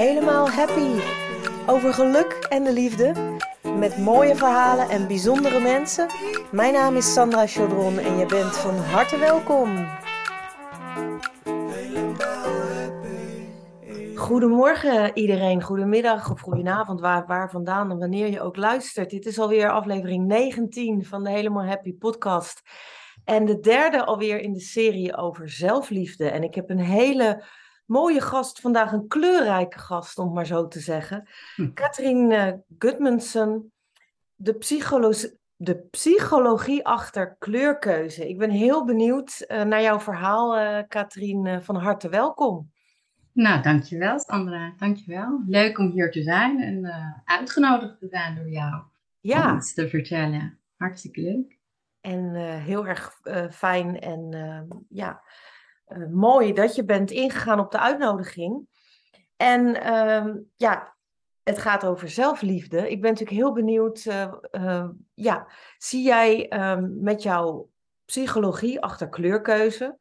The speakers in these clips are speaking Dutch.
helemaal happy. Over geluk en de liefde. Met mooie verhalen en bijzondere mensen. Mijn naam is Sandra Chaudron en je bent van harte welkom. Goedemorgen iedereen, goedemiddag of goedenavond, waar, waar vandaan en wanneer je ook luistert. Dit is alweer aflevering 19 van de Helemaal Happy podcast. En de derde alweer in de serie over zelfliefde. En ik heb een hele mooie gast, vandaag een kleurrijke gast, om maar zo te zeggen. Hm. Katrien uh, Gudmundsen, de, psychologie, de psychologie achter kleurkeuze. Ik ben heel benieuwd uh, naar jouw verhaal, uh, Katrien. van harte welkom. Nou, dankjewel Sandra, dankjewel. Leuk om hier te zijn en uitgenodigd te zijn door jou. Ja. Om iets te vertellen. Hartstikke leuk. En heel erg fijn en ja, uh, mooi dat je bent ingegaan op de uitnodiging. En uh, ja, het gaat over zelfliefde. Ik ben natuurlijk heel benieuwd. Uh, ja, zie jij ehm, met jouw psychologie achter kleurkeuze,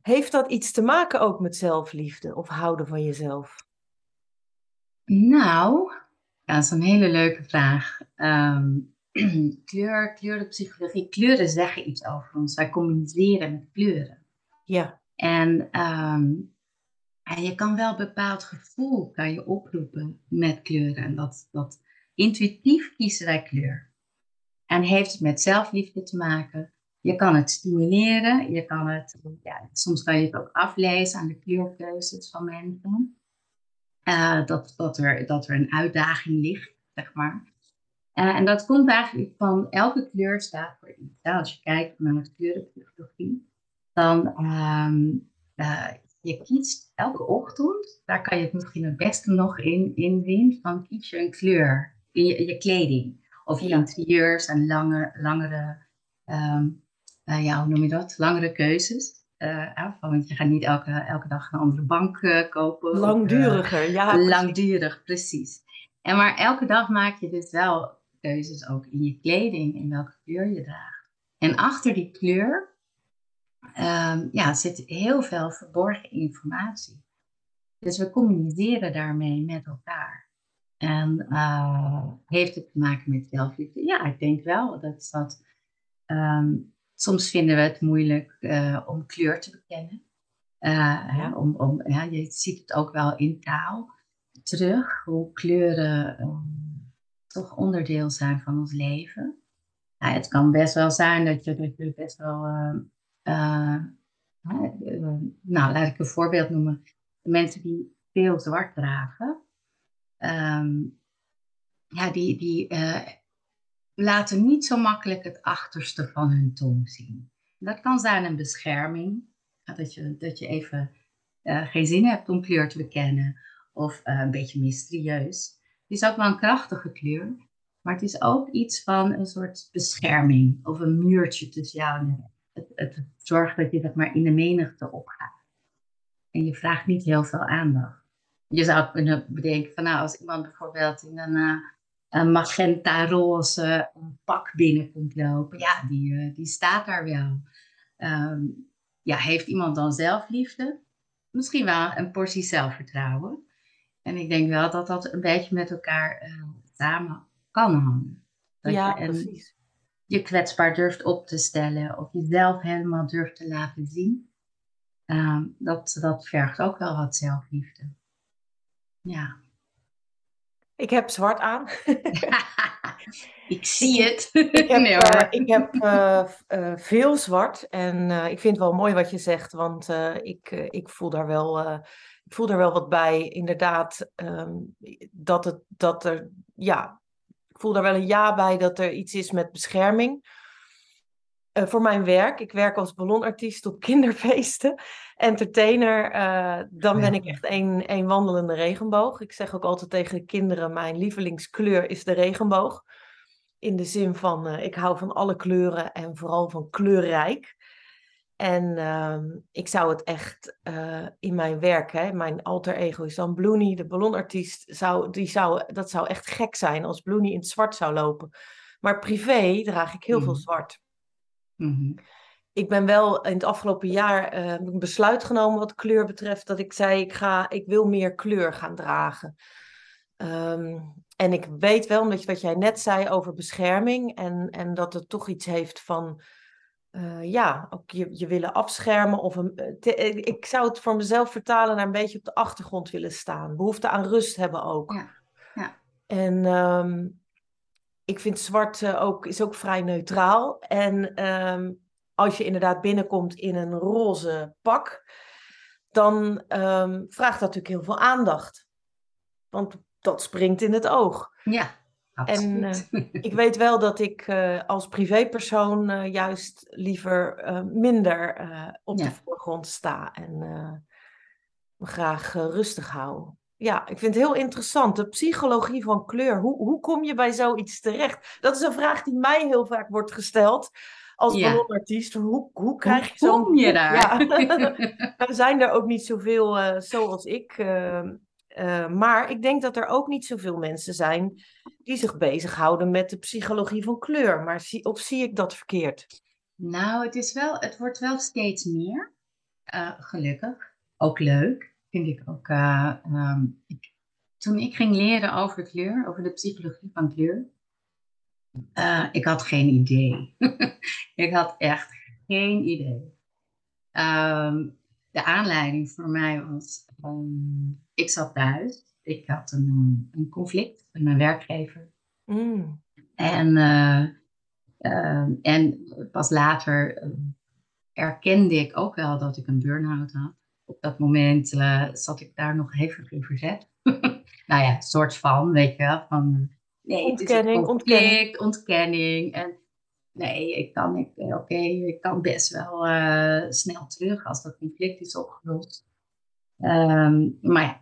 heeft dat iets te maken ook met zelfliefde of houden van jezelf? Nou, dat is een hele leuke vraag. Um, kleur, psychologie. Kleuren zeggen iets over ons. Wij communiceren met kleuren. Ja. En um, je kan wel een bepaald gevoel kan je oproepen met kleuren. En dat, dat intuïtief kiezen wij kleur. En heeft het met zelfliefde te maken. Je kan het stimuleren. Je kan het, ja, soms kan je het ook aflezen aan de kleurkeuzes van mensen. Uh, dat, dat, er, dat er een uitdaging ligt, zeg maar. Uh, en dat komt eigenlijk van elke kleur staat voor iets. Als je kijkt naar de kleurenpsychologie, dan um, uh, je kiest elke ochtend, daar kan je het misschien het beste nog in, in zien, van kies je een kleur in je, je kleding. Of je interieurs en langer, langere, um, uh, ja, hoe noem je dat? Langere keuzes. Uh, want je gaat niet elke, elke dag een andere bank uh, kopen. Langduriger, ja. Langdurig, precies. En maar elke dag maak je dus wel keuzes ook in je kleding, in welke kleur je draagt. En achter die kleur um, ja, zit heel veel verborgen informatie. Dus we communiceren daarmee met elkaar. En uh, heeft het te maken met zelfliefde? Ja, ik denk wel dat dat. Um, soms vinden we het moeilijk uh, om kleur te bekennen. Uh, ja. om, om, ja, je ziet het ook wel in taal terug, hoe kleuren um, toch onderdeel zijn van ons leven. Ja, het kan best wel zijn dat je, dat je best wel uh, nou, laat ik een voorbeeld noemen. De mensen die veel zwart dragen, um, ja, die, die uh, laten niet zo makkelijk het achterste van hun tong zien. Dat kan zijn een bescherming, dat je, dat je even geen zin hebt om kleur te bekennen, of een beetje mysterieus. Het is ook wel een krachtige kleur, maar het is ook iets van een soort bescherming of een muurtje tussen jou en het, het zorgt dat je zeg maar in de menigte opgaat. En je vraagt niet heel veel aandacht. Je zou kunnen bedenken van nou, als iemand bijvoorbeeld in een, uh, een magenta roze pak binnenkomt lopen, ja, die, uh, die staat daar wel. Um, ja, heeft iemand dan zelfliefde? Misschien wel een portie zelfvertrouwen. En ik denk wel dat dat een beetje met elkaar uh, samen kan hangen. Dat ja, precies je kwetsbaar durft op te stellen of jezelf helemaal durft te laten zien, uh, dat, dat vergt ook wel wat zelfliefde. Ja. Ik heb zwart aan. ik zie het. ik heb, nee, uh, ik heb uh, veel zwart en ik vind het wel mooi wat je zegt, want ik, ik, voel daar wel, ik voel daar wel wat bij. Inderdaad, um, dat, het, dat er ja, ik voel daar wel een ja bij dat er iets is met bescherming. Uh, voor mijn werk. Ik werk als ballonartiest op kinderfeesten, entertainer. Uh, dan ben ik echt een, een wandelende regenboog. Ik zeg ook altijd tegen de kinderen: mijn lievelingskleur is de regenboog. In de zin van: uh, ik hou van alle kleuren en vooral van kleurrijk. En uh, ik zou het echt uh, in mijn werk, hè, mijn alter ego is dan Blooney, de ballonartiest, zou, die zou, dat zou echt gek zijn als Blooney in het zwart zou lopen. Maar privé draag ik heel veel mhm. zwart. Mm -hmm. ik ben wel in het afgelopen jaar uh, een besluit genomen wat kleur betreft. Dat ik zei, ik, ga, ik wil meer kleur gaan dragen. Ehm, en ik weet wel, omdat je, wat jij net zei over bescherming. En, en dat het toch iets heeft van, uh, ja, ook je, je willen afschermen. Of een, te, ik zou het voor mezelf vertalen naar een beetje op de achtergrond willen staan. Behoefte aan rust hebben ook. Ja. ja. En um, ik vind zwart uh, ook, is ook vrij neutraal. En um, als je inderdaad binnenkomt in een roze pak, dan um, vraagt dat natuurlijk heel veel aandacht. Want dat springt in het oog. Ja, absoluut. En uh, ik weet wel dat ik uh, als privépersoon uh, juist liever minder op ja. de voorgrond sta en me graag rustig hou. Ja, ik vind het heel interessant. De psychologie van kleur. Hoe, hoe kom je bij zoiets terecht? Dat is een vraag die mij heel vaak wordt gesteld als ja. ballonartiest. Hoe, hoe krijg je zo'n... kom je daar? Ja. er zijn er ook niet zoveel zoals ik. Uh, maar ik denk dat er ook niet zoveel mensen zijn die zich bezighouden met de psychologie van kleur. Maar of zie ik dat verkeerd? Nou, het, is wel, het wordt wel steeds meer. gelukkig. Ook leuk, vind ik ook. Um, ik, toen ik ging leren over kleur, over de psychologie van kleur, ik had geen idee. ik had echt geen idee. Um, de aanleiding voor mij was, um, ik zat thuis. Ik had een, een conflict met mijn werkgever. Mm. En, uh, uh, en pas later erkende ik ook wel dat ik een burn-out had. Op dat moment zat ik daar nog hevig in verzet. nou ja, soort van, weet je wel, van Nee, ontkenning, ontkenning. ontkenning. En nee, ik kan, ik, eh, oké, ik kan best wel uh, snel terug als dat conflict is opgelost. Um, maar ja,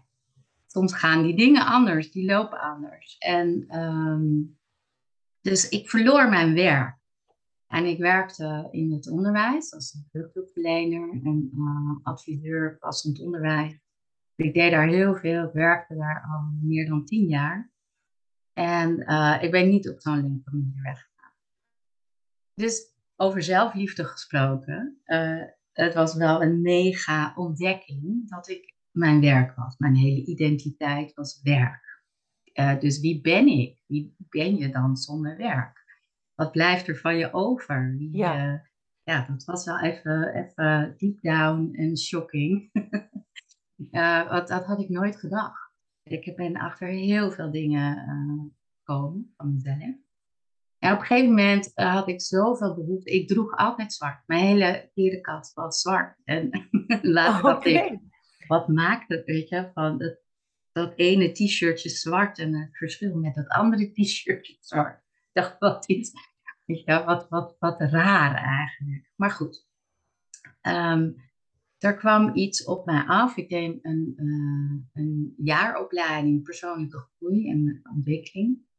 soms gaan die dingen anders, die lopen anders. En um, dus ik verloor mijn werk. En ik werkte in het onderwijs als hulpverlener en uh, adviseur passend onderwijs. Ik deed daar heel veel, ik werkte daar al meer dan tien jaar. En ik ben niet op zo'n leuke manier weggegaan. Dus over zelfliefde gesproken, uh, het was wel een mega ontdekking dat ik mijn werk was. Mijn hele identiteit was werk. Uh, dus wie ben ik? Wie ben je dan zonder werk? Wat blijft er van je over? Wie, ja. ja, dat was wel even, even deep down en shocking. wat, dat had ik nooit gedacht. Ik ben achter heel veel dingen gekomen van mezelf. En op een gegeven moment uh, had ik zoveel behoefte. Ik droeg altijd zwart. Mijn hele klerenkast was zwart. En later dacht ik, wat maakt het, weet je, van dat, dat ene t-shirtje zwart en het verschil met dat andere t-shirtje zwart. Ik dacht, wat is, weet je, wat, wat, wat raar eigenlijk. Maar goed. Um, er kwam iets op mij af. Ik deed een, uh, een jaaropleiding persoonlijke groei en ontwikkeling.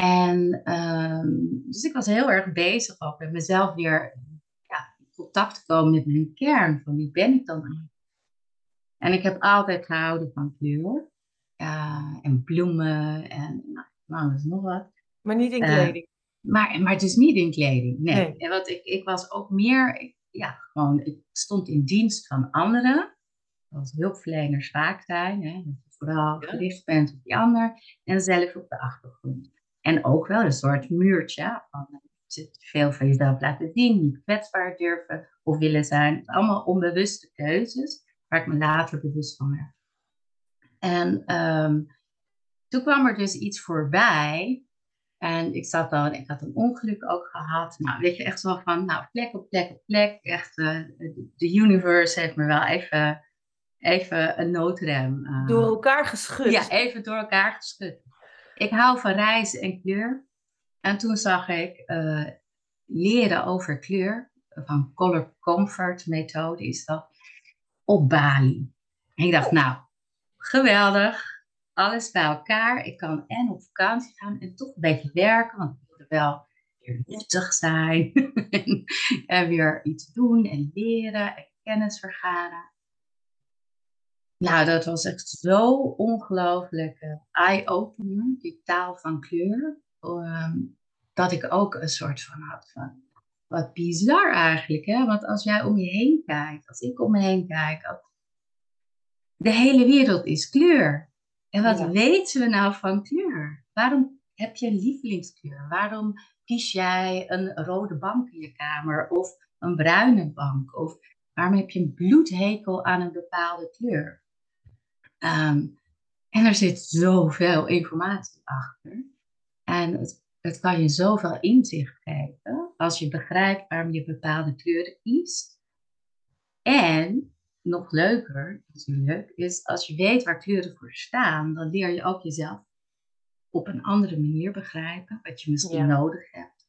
En um, dus ik was heel erg bezig ook met mezelf weer ja, in contact te komen met mijn kern. Van wie ben ik dan eigenlijk? En ik heb altijd gehouden van kleur. Uh, en bloemen en nou, is nog wat. Maar niet in kleding? Uh, maar, maar dus niet in kleding, nee. nee. En wat ik, ik was ook meer, ja, gewoon, ik stond in dienst van anderen. Zoals hulpverleners vaak zijn. Hè, dat je vooral gericht bent op die ander. En zelf op de achtergrond. En ook wel een soort muurtje. Van, veel van jezelf laten zien. Niet kwetsbaar durven of willen zijn. Allemaal onbewuste keuzes. Waar ik me later bewust van werd. En um, toen kwam er dus iets voorbij en ik zat dan, ik had een ongeluk ook gehad. Nou, weet je, echt zo van, nou, plek op plek op plek. Echt, uh, de universe heeft me wel even, even een noodrem. Uh, door elkaar geschud. Ja, even door elkaar geschud. Ik hou van reizen en kleur. En toen zag ik uh, leren over kleur, van Color Comfort methode is dat, op Bali. En ik dacht, nou, geweldig alles bij elkaar. Ik kan en op vakantie gaan en toch een beetje werken, want ik wilde wel weer nuttig zijn. en weer iets doen en leren en kennis vergaren. Nou, dat was echt zo ongelooflijk eye-opener, die taal van kleur. Um, dat ik ook een soort van had van, wat bizar eigenlijk, hè? Want als jij om je heen kijkt, als ik om me heen kijk, de hele wereld is kleur. En wat weten we nou van kleur? Waarom heb je een lievelingskleur? Waarom kies jij een rode bank in je kamer of een bruine bank? Of waarom heb je een bloedhekel aan een bepaalde kleur? Ehm, en er zit zoveel informatie achter. En het, het kan je zoveel inzicht geven als je begrijpt waarom je bepaalde kleuren kiest. En nog leuker natuurlijk is als je weet waar kleuren voor staan, dan leer je ook jezelf op een andere manier begrijpen, wat je misschien nodig hebt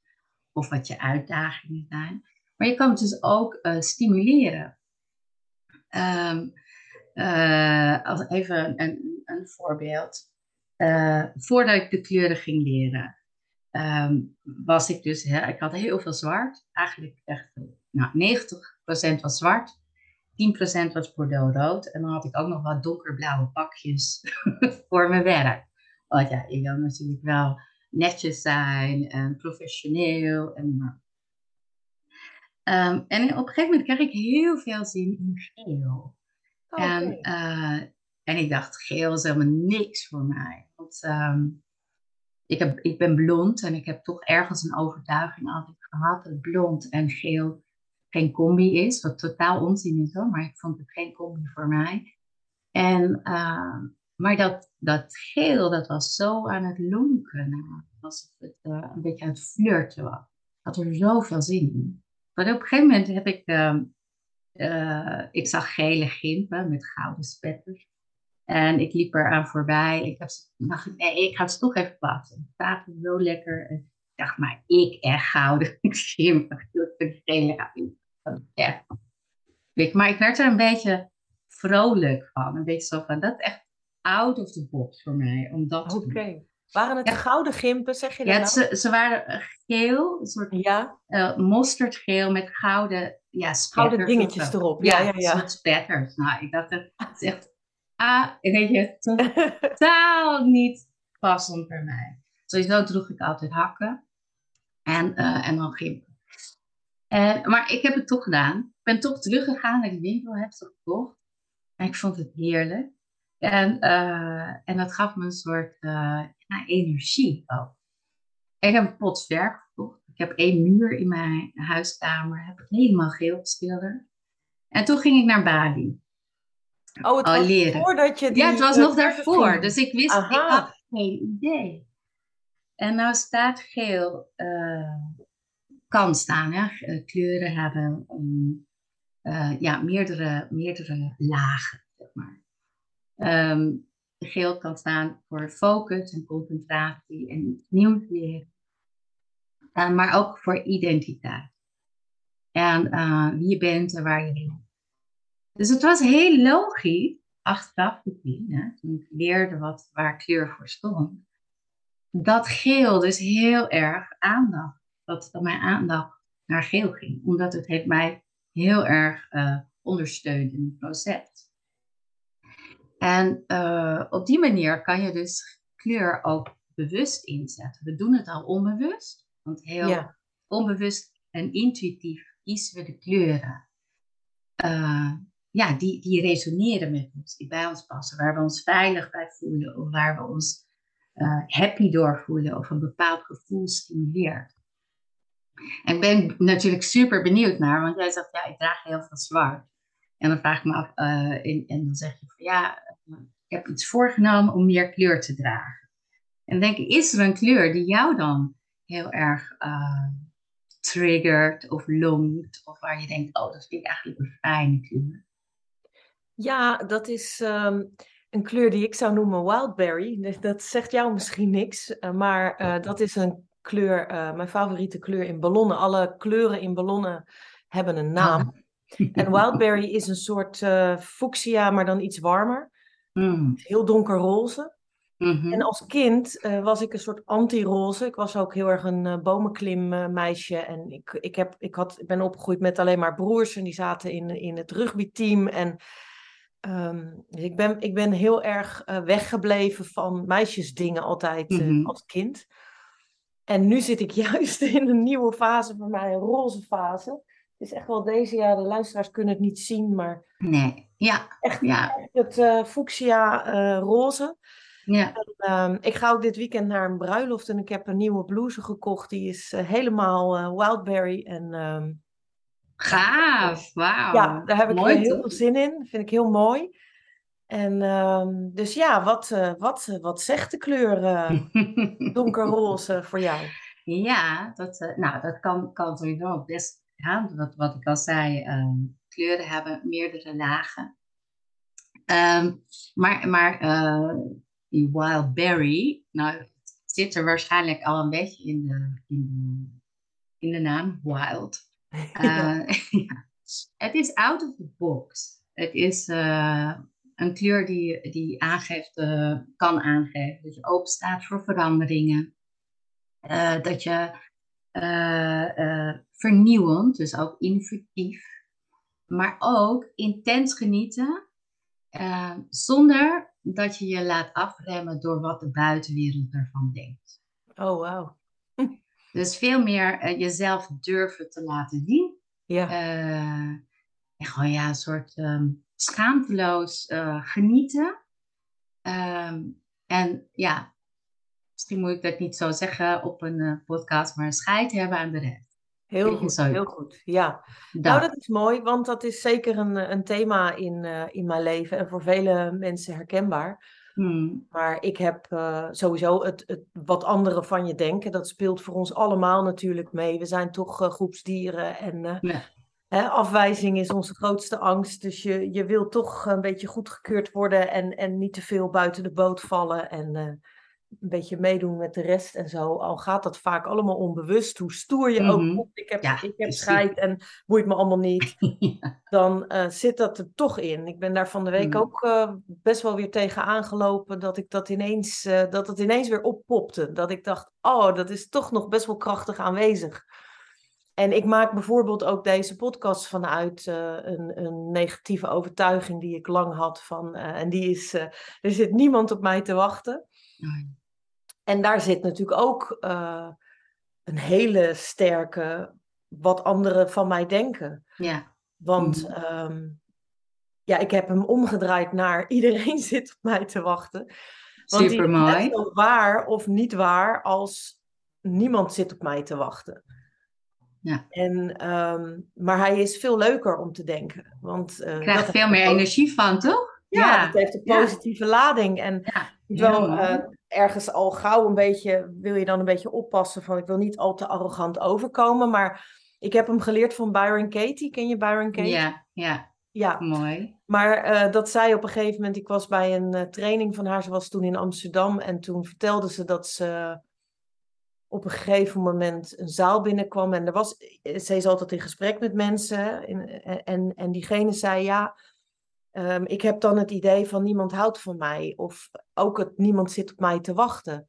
of wat je uitdagingen zijn. Maar je kan het dus ook uh, stimuleren. Um, uh, als even een, een voorbeeld. Uh, voordat ik de kleuren ging leren, um, was ik dus, hè, ik had heel veel zwart. Eigenlijk echt, nou, 90% was zwart. 10% was bordeaux-rood. En dan had ik ook nog wat donkerblauwe pakjes voor mijn werk. Want ja, ik wil natuurlijk wel netjes zijn en professioneel. En, um, en op een gegeven moment kreeg ik heel veel zin in geel. En, uh, en ik dacht, geel is helemaal niks voor mij. Want um, ik, heb, ik ben blond en ik heb toch ergens een overtuiging altijd gehad dat blond en geel geen combi is. Wat totaal onzin is hoor, maar ik vond het geen combi voor mij. En, uh, maar dat, dat geel, dat was zo aan het lonken. Alsof het uh, een beetje aan het flirten was. Had er zoveel zin in. Maar op een gegeven moment heb ik... Uh, ik zag gele gimpen met gouden spetters. En ik liep eraan voorbij. Ik heb, dacht, nee, ik ga het toch even plaatsen. Het staat zo lekker. En ik dacht, maar ik echt gouden gimpen. Gele ja. Maar ik werd er een beetje vrolijk van. Een beetje zo van, dat is echt out of the box voor mij. Oké. Waren het gouden gimpen, zeg je dat Ja, nou? ze, ze waren geel, een soort ja? Uh, mosterdgeel met gouden, ja, Gouden dingetjes erop. Ja, ja, ja. ja. spetters. Nou, ik dacht, het is echt, ah, weet je, totaal niet passend voor mij. Sowieso droeg ik altijd hakken en, uh, en dan gimpen. Maar ik heb het toch gedaan. Ik ben toch teruggegaan naar die winkel, heb ze gekocht. En ik vond het heerlijk. En, uh, en dat gaf me een soort uh, energie ook. Ik heb een pot verf. Ik heb één muur in mijn huiskamer. Heb ik helemaal geel geschilderd. En toen ging ik naar Bali. Oh, het was leren. voordat je die... Ja, het was nog daarvoor. Dus ik wist, Aha. ik had geen idee. En nou staat geel kan staan. Hè? Eh, kleuren hebben um, uh, ja, meerdere, meerdere lagen, zeg maar. Um, geel kan staan voor focus en concentratie en nieuws leren. Uh, maar ook voor identiteit. En wie je bent en waar je heen. Dus het was heel logisch, achteraf gezien, toen ik leerde wat, waar kleur voor stond, dat geel dus heel erg aandacht dat, mijn aandacht naar geel ging. Omdat het heeft mij heel erg uh, ondersteund in het proces. En op die manier kan je dus kleur ook bewust inzetten. We doen het al onbewust, want heel onbewust en intuïtief kiezen we de kleuren. Uh, ja, die, die resoneren met ons, die bij ons passen, waar we ons veilig bij voelen of waar we ons happy door voelen of een bepaald gevoel stimuleert. En ik ben natuurlijk super benieuwd naar, want jij zegt, ja, ik draag heel veel zwart. En dan vraag ik me af, uh, en, en, dan zeg je van, ja, ik heb iets voorgenomen om meer kleur te dragen. En dan denk ik, is er een kleur die jou dan heel erg uh, triggert of longt? Of waar je denkt, oh, dat vind ik eigenlijk een fijne kleur. Ja, dat is um, een kleur die ik zou noemen wildberry. Dat zegt jou misschien niks, uh, maar uh, dat is een kleur, uh, mijn favoriete kleur in ballonnen. Alle kleuren in ballonnen hebben een naam. Ah. En wildberry is een soort uh, fuchsia, maar dan iets warmer. Mm. Heel donkerroze. Mm-hmm. En als kind uh, was ik een soort anti-roze. Ik was ook heel erg een uh, bomenklimmeisje. en ik, ik, heb, ik, had, ik ben opgegroeid met alleen maar broers. En die zaten in, in het rugbyteam. En um, ik, ben, ik ben heel erg weggebleven van meisjesdingen altijd mm-hmm. als kind. En nu zit ik juist in een nieuwe fase voor mij, een roze fase. Het is echt wel deze jaar, de luisteraars kunnen het niet zien, maar Nee, ja, echt, ja, het eh, fuchsia eh, roze. Ja. En, ehm, ik ga ook dit weekend naar een bruiloft en ik heb een nieuwe blouse gekocht. Die is eh, helemaal eh, wildberry en ehm, Gaaf, wauw. ja, daar heb ik Mooi heel toch? veel zin in. Vind ik heel mooi. En ehm, dus ja, wat, eh, wat, wat zegt de kleur donkerroze voor jou? Ja, dat, nou, dat kan, kan sowieso best, ja, wat, wat ik al zei, kleuren hebben meerdere lagen. Maar maar die wild berry, nou, het zit er waarschijnlijk al een beetje in de, in de, in de naam, wild. Ja. Eh, ja. Het is out of the box. Het is eh, een kleur die, die aangeeft, eh, kan aangeven dat je open staat voor veranderingen. Dat je vernieuwend, dus ook innovatief, maar ook intens genieten, zonder dat je je laat afremmen door wat de buitenwereld ervan denkt. Oh, wauw. Dus veel meer eh, jezelf durven te laten zien. Ja, Eh, en gewoon ja, een soort ehm, schaamteloos eh, genieten. Ehm, en ja, misschien moet ik dat niet zo zeggen op een podcast, maar scheid hebben aan de rest. Heel goed, heel goed. Ja. Nou, Dat. dat is mooi, want dat is zeker een, eh, een thema in, eh, in mijn leven en voor vele mensen herkenbaar. Hmm. Maar ik heb eh, sowieso het, het wat anderen van je denken. Dat speelt voor ons allemaal natuurlijk mee. We zijn toch groepsdieren en Ja. hè, afwijzing is onze grootste angst. Dus je, je wil toch een beetje goedgekeurd worden en, en niet te veel buiten de boot vallen. En een beetje meedoen met de rest en zo. Al gaat dat vaak allemaal onbewust. Hoe stoer je ook Mhm. Ik heb, Ja, ik heb scheid en boeit me allemaal niet Ja. dan eh, zit dat er toch in. Ik ben daar van de week Mm. ook eh, best wel weer tegen aangelopen dat ik dat ineens, eh, dat het ineens weer oppopte. Dat ik dacht, oh, dat is toch nog best wel krachtig aanwezig. En ik maak bijvoorbeeld ook deze podcast vanuit een, een negatieve overtuiging die ik lang had van, en die is, er zit niemand op mij te wachten. En daar zit natuurlijk ook eh, een hele sterke, wat anderen van mij denken. Ja. Want Mhm. ehm, ja, ik heb hem omgedraaid naar iedereen zit op mij te wachten. Want die is net waar of niet waar als niemand zit op mij te wachten. Ja. En, ehm, maar hij is veel leuker om te denken. Want eh, Je dat krijgt veel meer energie van, toch? Ja, dat heeft een ja. positieve lading. En Ja. Ja, eh, ergens al gauw een beetje, wil je dan een beetje oppassen van ik wil niet al te arrogant overkomen. Maar ik heb hem geleerd van Byron Katie. Ken je Byron Katie? ja, ja, Ja, mooi. maar eh, dat zij op een gegeven moment, ik was bij een eh, training van haar, ze was toen in Amsterdam en toen vertelde ze dat ze op een gegeven moment een zaal binnenkwam en er was, eh, ze is altijd in gesprek met mensen en, en, en diegene zei ja, ehm, ik heb dan het idee van niemand houdt van mij of ook het niemand zit op mij te wachten.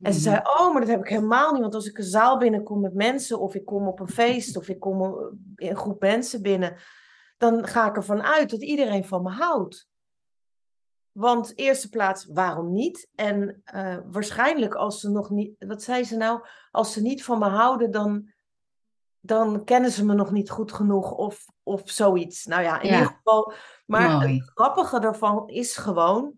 En ze Mhm. zei, oh, maar dat heb ik helemaal niet. Want als ik een zaal binnenkom met mensen, of ik kom op een feest, of ik kom eh, in een groep mensen binnen, dan ga ik ervan uit dat iedereen van me houdt. Want eerste plaats, waarom niet? En eh, waarschijnlijk als ze nog niet, wat zei ze nou? Als ze niet van me houden, dan, dan kennen ze me nog niet goed genoeg of, of zoiets. Nou ja, in Ja. ieder geval. Maar Mooi. het grappige daarvan is gewoon,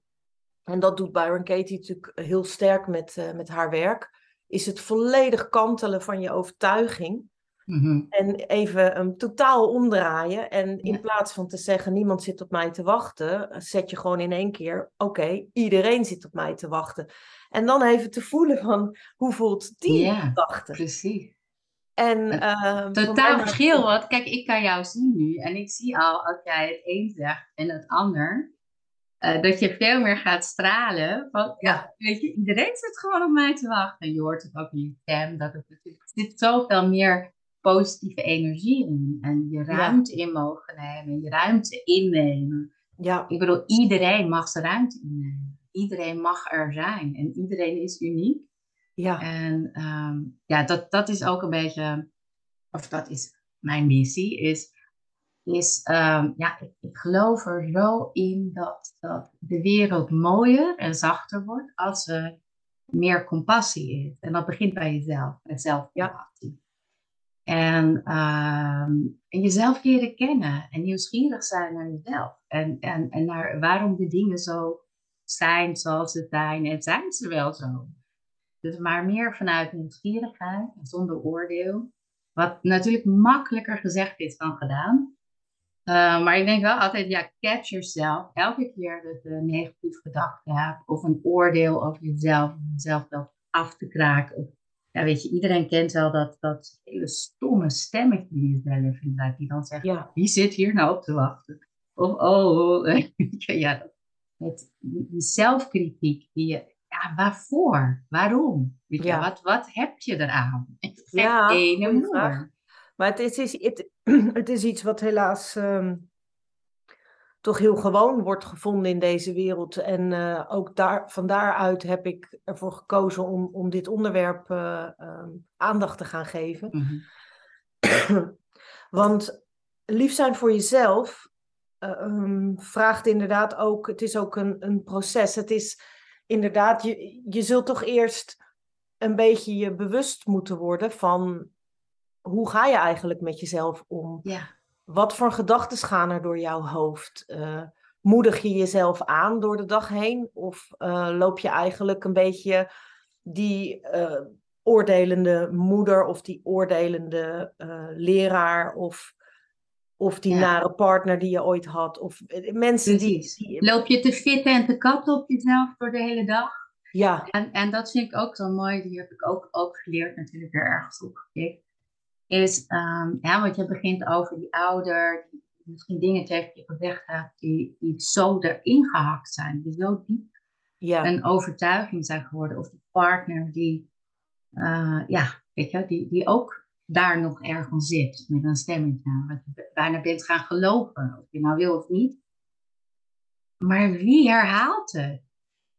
en dat doet Byron Katie natuurlijk heel sterk met, eh, met haar werk, is het volledig kantelen van je overtuiging. Mhm. En even hem totaal omdraaien. En in Ja. plaats van te zeggen, niemand zit op mij te wachten, zet je gewoon in één keer, oké, iedereen zit op mij te wachten. En dan even te voelen van, hoe voelt die Ja, gedachte? precies. En ehm, Totaal verschil, het- want kijk, ik kan jou zien nu en ik zie al als jij het een zegt en het ander, eh, dat je veel meer gaat stralen. Ja, weet je, iedereen zit gewoon op mij te wachten. En je hoort het ook in je stem, dat het er zit zoveel meer positieve energie in. En je ruimte in mogen nemen, je ruimte innemen. Ja, Ik bedoel, iedereen mag zijn ruimte innemen. Iedereen mag er zijn en iedereen is uniek. Ja, En ehm, ja, dat, dat is ook een beetje, of dat is mijn missie, is, is ehm, ja, ik, ik geloof er zo in dat, dat de wereld mooier en zachter wordt als we meer compassie is. En dat begint bij jezelf, met zelfcompassie. En, ehm, en jezelf leren kennen en nieuwsgierig zijn naar jezelf. En, en, en naar waarom de dingen zo zijn zoals ze zijn. En zijn ze wel zo? Dus maar meer vanuit nieuwsgierigheid, zonder oordeel. Wat natuurlijk makkelijker gezegd is dan gedaan. Uh, maar ik denk wel altijd, ja, catch yourself. Elke keer dat je een negatieve gedachte hebt of een oordeel over jezelf, om jezelf wel af te kraken. ja, weet je, iedereen kent wel dat, dat hele stomme stemmetje in jezelf, inderdaad, die dan zegt, ja. wie zit hier nou op te wachten? Of, oh, ja, met die zelfkritiek, die je waarvoor? Waarom? ja. wat, wat heb je eraan? Ja, ene Maar het is, het, het is iets wat helaas ehm, toch heel gewoon wordt gevonden in deze wereld. En uh, ook daar, van daaruit heb ik ervoor gekozen om, om dit onderwerp uh, aandacht te gaan geven. Mhm. Want lief zijn voor jezelf uh, vraagt inderdaad ook, het is ook een, een proces. Het is inderdaad, je, je zult toch eerst een beetje je bewust moeten worden van hoe ga je eigenlijk met jezelf om? Ja. Wat voor gedachten gaan er door jouw hoofd? Uh, moedig je jezelf aan door de dag heen? Of uh, loop je eigenlijk een beetje die uh, oordelende moeder of die oordelende leraar of of die nare partner die je ooit had. Of eh, mensen die, die, Loop je te fitten en te katten op jezelf door de hele dag? Ja. En, en dat vind ik ook zo mooi. Die heb ik ook, ook geleerd natuurlijk weer ergens opgepikt. Is, um, ja, want je begint over die ouder, die misschien dingen tegen je gezegd heeft, die, die zo erin gehakt zijn. Die zo diep ja. een overtuiging zijn geworden. Of die partner die, uh, ja, weet je, die, die ook daar nog ergens zit met een stemmetje. Wat je bijna bent gaan geloven, of je nou wil of niet. Maar wie herhaalt het?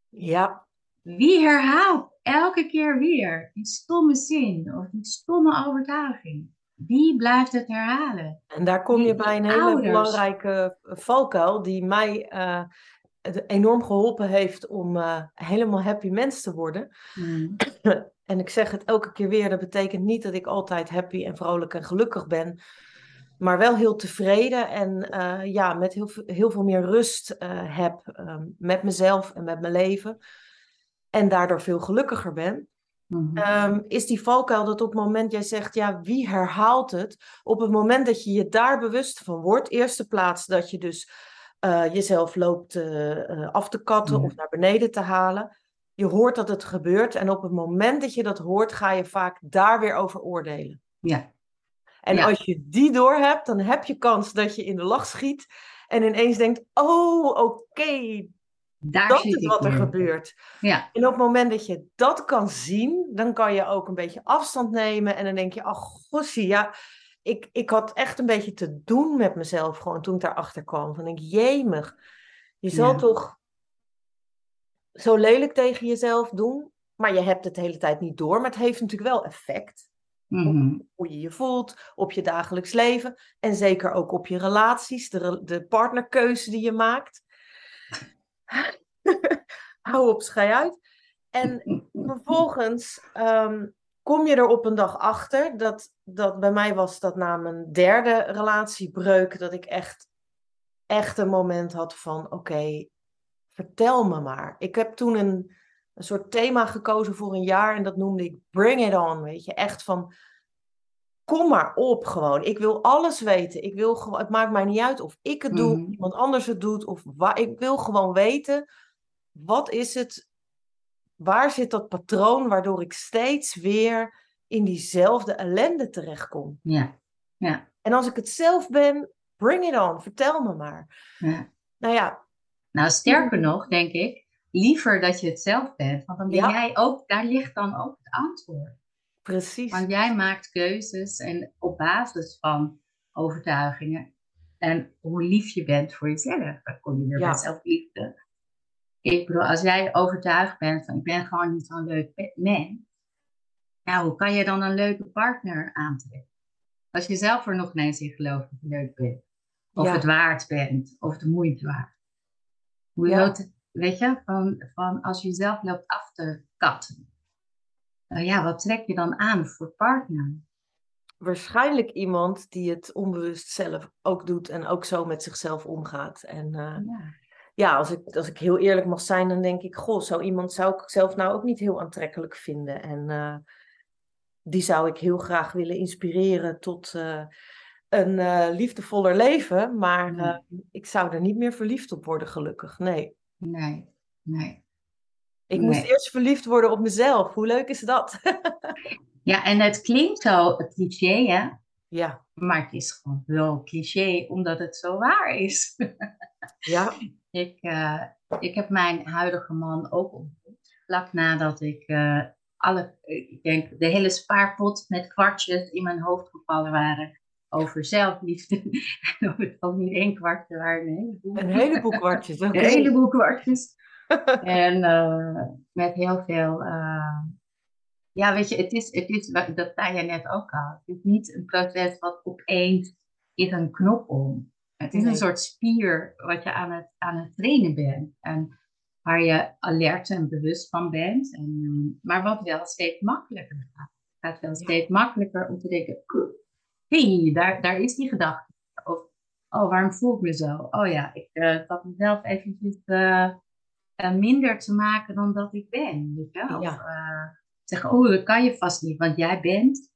Ja. Wie herhaalt elke keer weer die stomme zin of die stomme overtuiging? Wie blijft het herhalen? En daar kom je bij een hele belangrijke valkuil die mij uh, enorm geholpen heeft om uh, helemaal happy mens te worden. Hmm. En ik zeg het elke keer weer, dat betekent niet dat ik altijd happy en vrolijk en gelukkig ben. Maar wel heel tevreden en uh, ja, met heel, heel veel meer rust uh, heb um, met mezelf en met mijn leven. En daardoor veel gelukkiger ben. Mm um, is die valkuil dat op het moment jij zegt, ja, wie herhaalt het? Op het moment dat je je daar bewust van wordt, eerste plaats dat je dus uh, jezelf loopt af te katten of naar beneden te halen je hoort dat het gebeurt en op het moment dat je dat hoort, ga je vaak daar weer over oordelen. Ja. En als je die door hebt, dan heb je kans dat je in de lach schiet en ineens denkt: Oh, oké, dat is wat er gebeurt. Ja. En op het moment dat je dat kan zien, dan kan je ook een beetje afstand nemen en dan denk je: Ach, gossie, ja. Ik, ik had echt een beetje te doen met mezelf gewoon toen ik daarachter kwam. Van denk, jemig, je zal toch zo lelijk tegen jezelf doen, maar je hebt het de hele tijd niet door. Maar het heeft natuurlijk wel effect op mhm. hoe je je voelt, op je dagelijks leven en zeker ook op je relaties, de, de partnerkeuze die je maakt. Hou op, schij uit. En vervolgens um, kom je er op een dag achter dat, dat bij mij was dat na mijn derde relatiebreuk, dat ik echt, echt een moment had van oké, vertel me maar. Ik heb toen een, een soort thema gekozen voor een jaar en dat noemde ik Bring It On. Weet je, echt van kom maar op gewoon. Ik wil alles weten. Ik wil gewoon, het maakt mij niet uit of ik het doe, mm. iemand anders het doet of waar. Ik wil gewoon weten wat is het, waar zit dat patroon waardoor ik steeds weer in diezelfde ellende terechtkom. Ja, ja. En als ik het zelf ben, bring it on, vertel me maar. Ja. Nou ja, nou, sterker nog, denk ik, liever dat je het zelf bent. Want dan ben jij ook, daar ligt dan ook het antwoord. Precies. Want jij maakt keuzes en op basis van overtuigingen. En hoe lief je bent voor jezelf. Dan kom je weer ja. bij zelfliefde. Ik bedoel, als jij overtuigd bent van ik ben gewoon niet zo'n leuk mens. Nou, hoe kan je dan een leuke partner aantrekken? Als je zelf er nog ineens in gelooft dat je leuk bent. Of het waard bent. Of de moeite waard. Hoe, ja. weet je, van, van als je jezelf loopt af te katten. Nou ja, wat trek je dan aan voor partner? Waarschijnlijk iemand die het onbewust zelf ook doet en ook zo met zichzelf omgaat. En uh, ja, ja als, ik, als ik heel eerlijk mag zijn, dan denk ik, goh, zo iemand zou ik zelf nou ook niet heel aantrekkelijk vinden. En uh, die zou ik heel graag willen inspireren tot uh, een liefdevoller leven. Maar ik zou er niet meer verliefd op worden, gelukkig. Nee. Nee, nee. Ik moest eerst verliefd worden op mezelf. Hoe leuk is dat? ja, en het klinkt zo cliché, hè? Ja. Maar het is gewoon wel cliché, omdat het zo waar is. ja. Ik, uh, ik heb mijn huidige man ook ontmoet. Vlak nadat ik alle, ik denk, de hele spaarpot met kwartjes in mijn hoofd gevallen waren over zelfliefde. of het al niet één kwartje waren, een heleboel. Een heleboel kwartjes, Een heleboel kwartjes. en uh, met heel veel. Uh, ja, weet je, het is, het is, dat zei je net ook al. Het is niet een proces wat opeens is een knop om. Het is nee. een soort spier wat je aan het, aan het trainen bent. En waar je alert en bewust van bent. En, maar wat wel steeds makkelijker gaat. Het gaat wel steeds makkelijker om te denken: hey, daar, daar is die gedachte. Of, oh, waarom voel ik me zo? Oh ja, ik uh, had mezelf eventjes uh, minder te maken dan dat ik ben. Weet je? Of ja. zeggen, oh, dat kan je vast niet, want jij bent.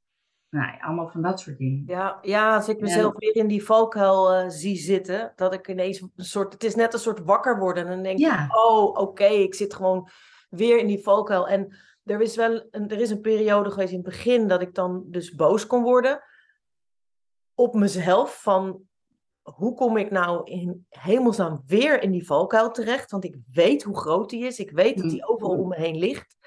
Nou, allemaal van dat soort dingen. Ja, ja als ik mezelf weer in die valkuil uh, zie zitten, dat ik ineens een soort, het is net een soort wakker worden. En dan denk ja. ik, oh, oké, okay, ik zit gewoon weer in die valkuil. En er is wel een, er is een periode geweest in het begin dat ik dan dus boos kon worden op mezelf van hoe kom ik nou in hemelsnaam weer in die valkuil terecht? Want ik weet hoe groot die is. Ik weet dat die overal om me heen ligt.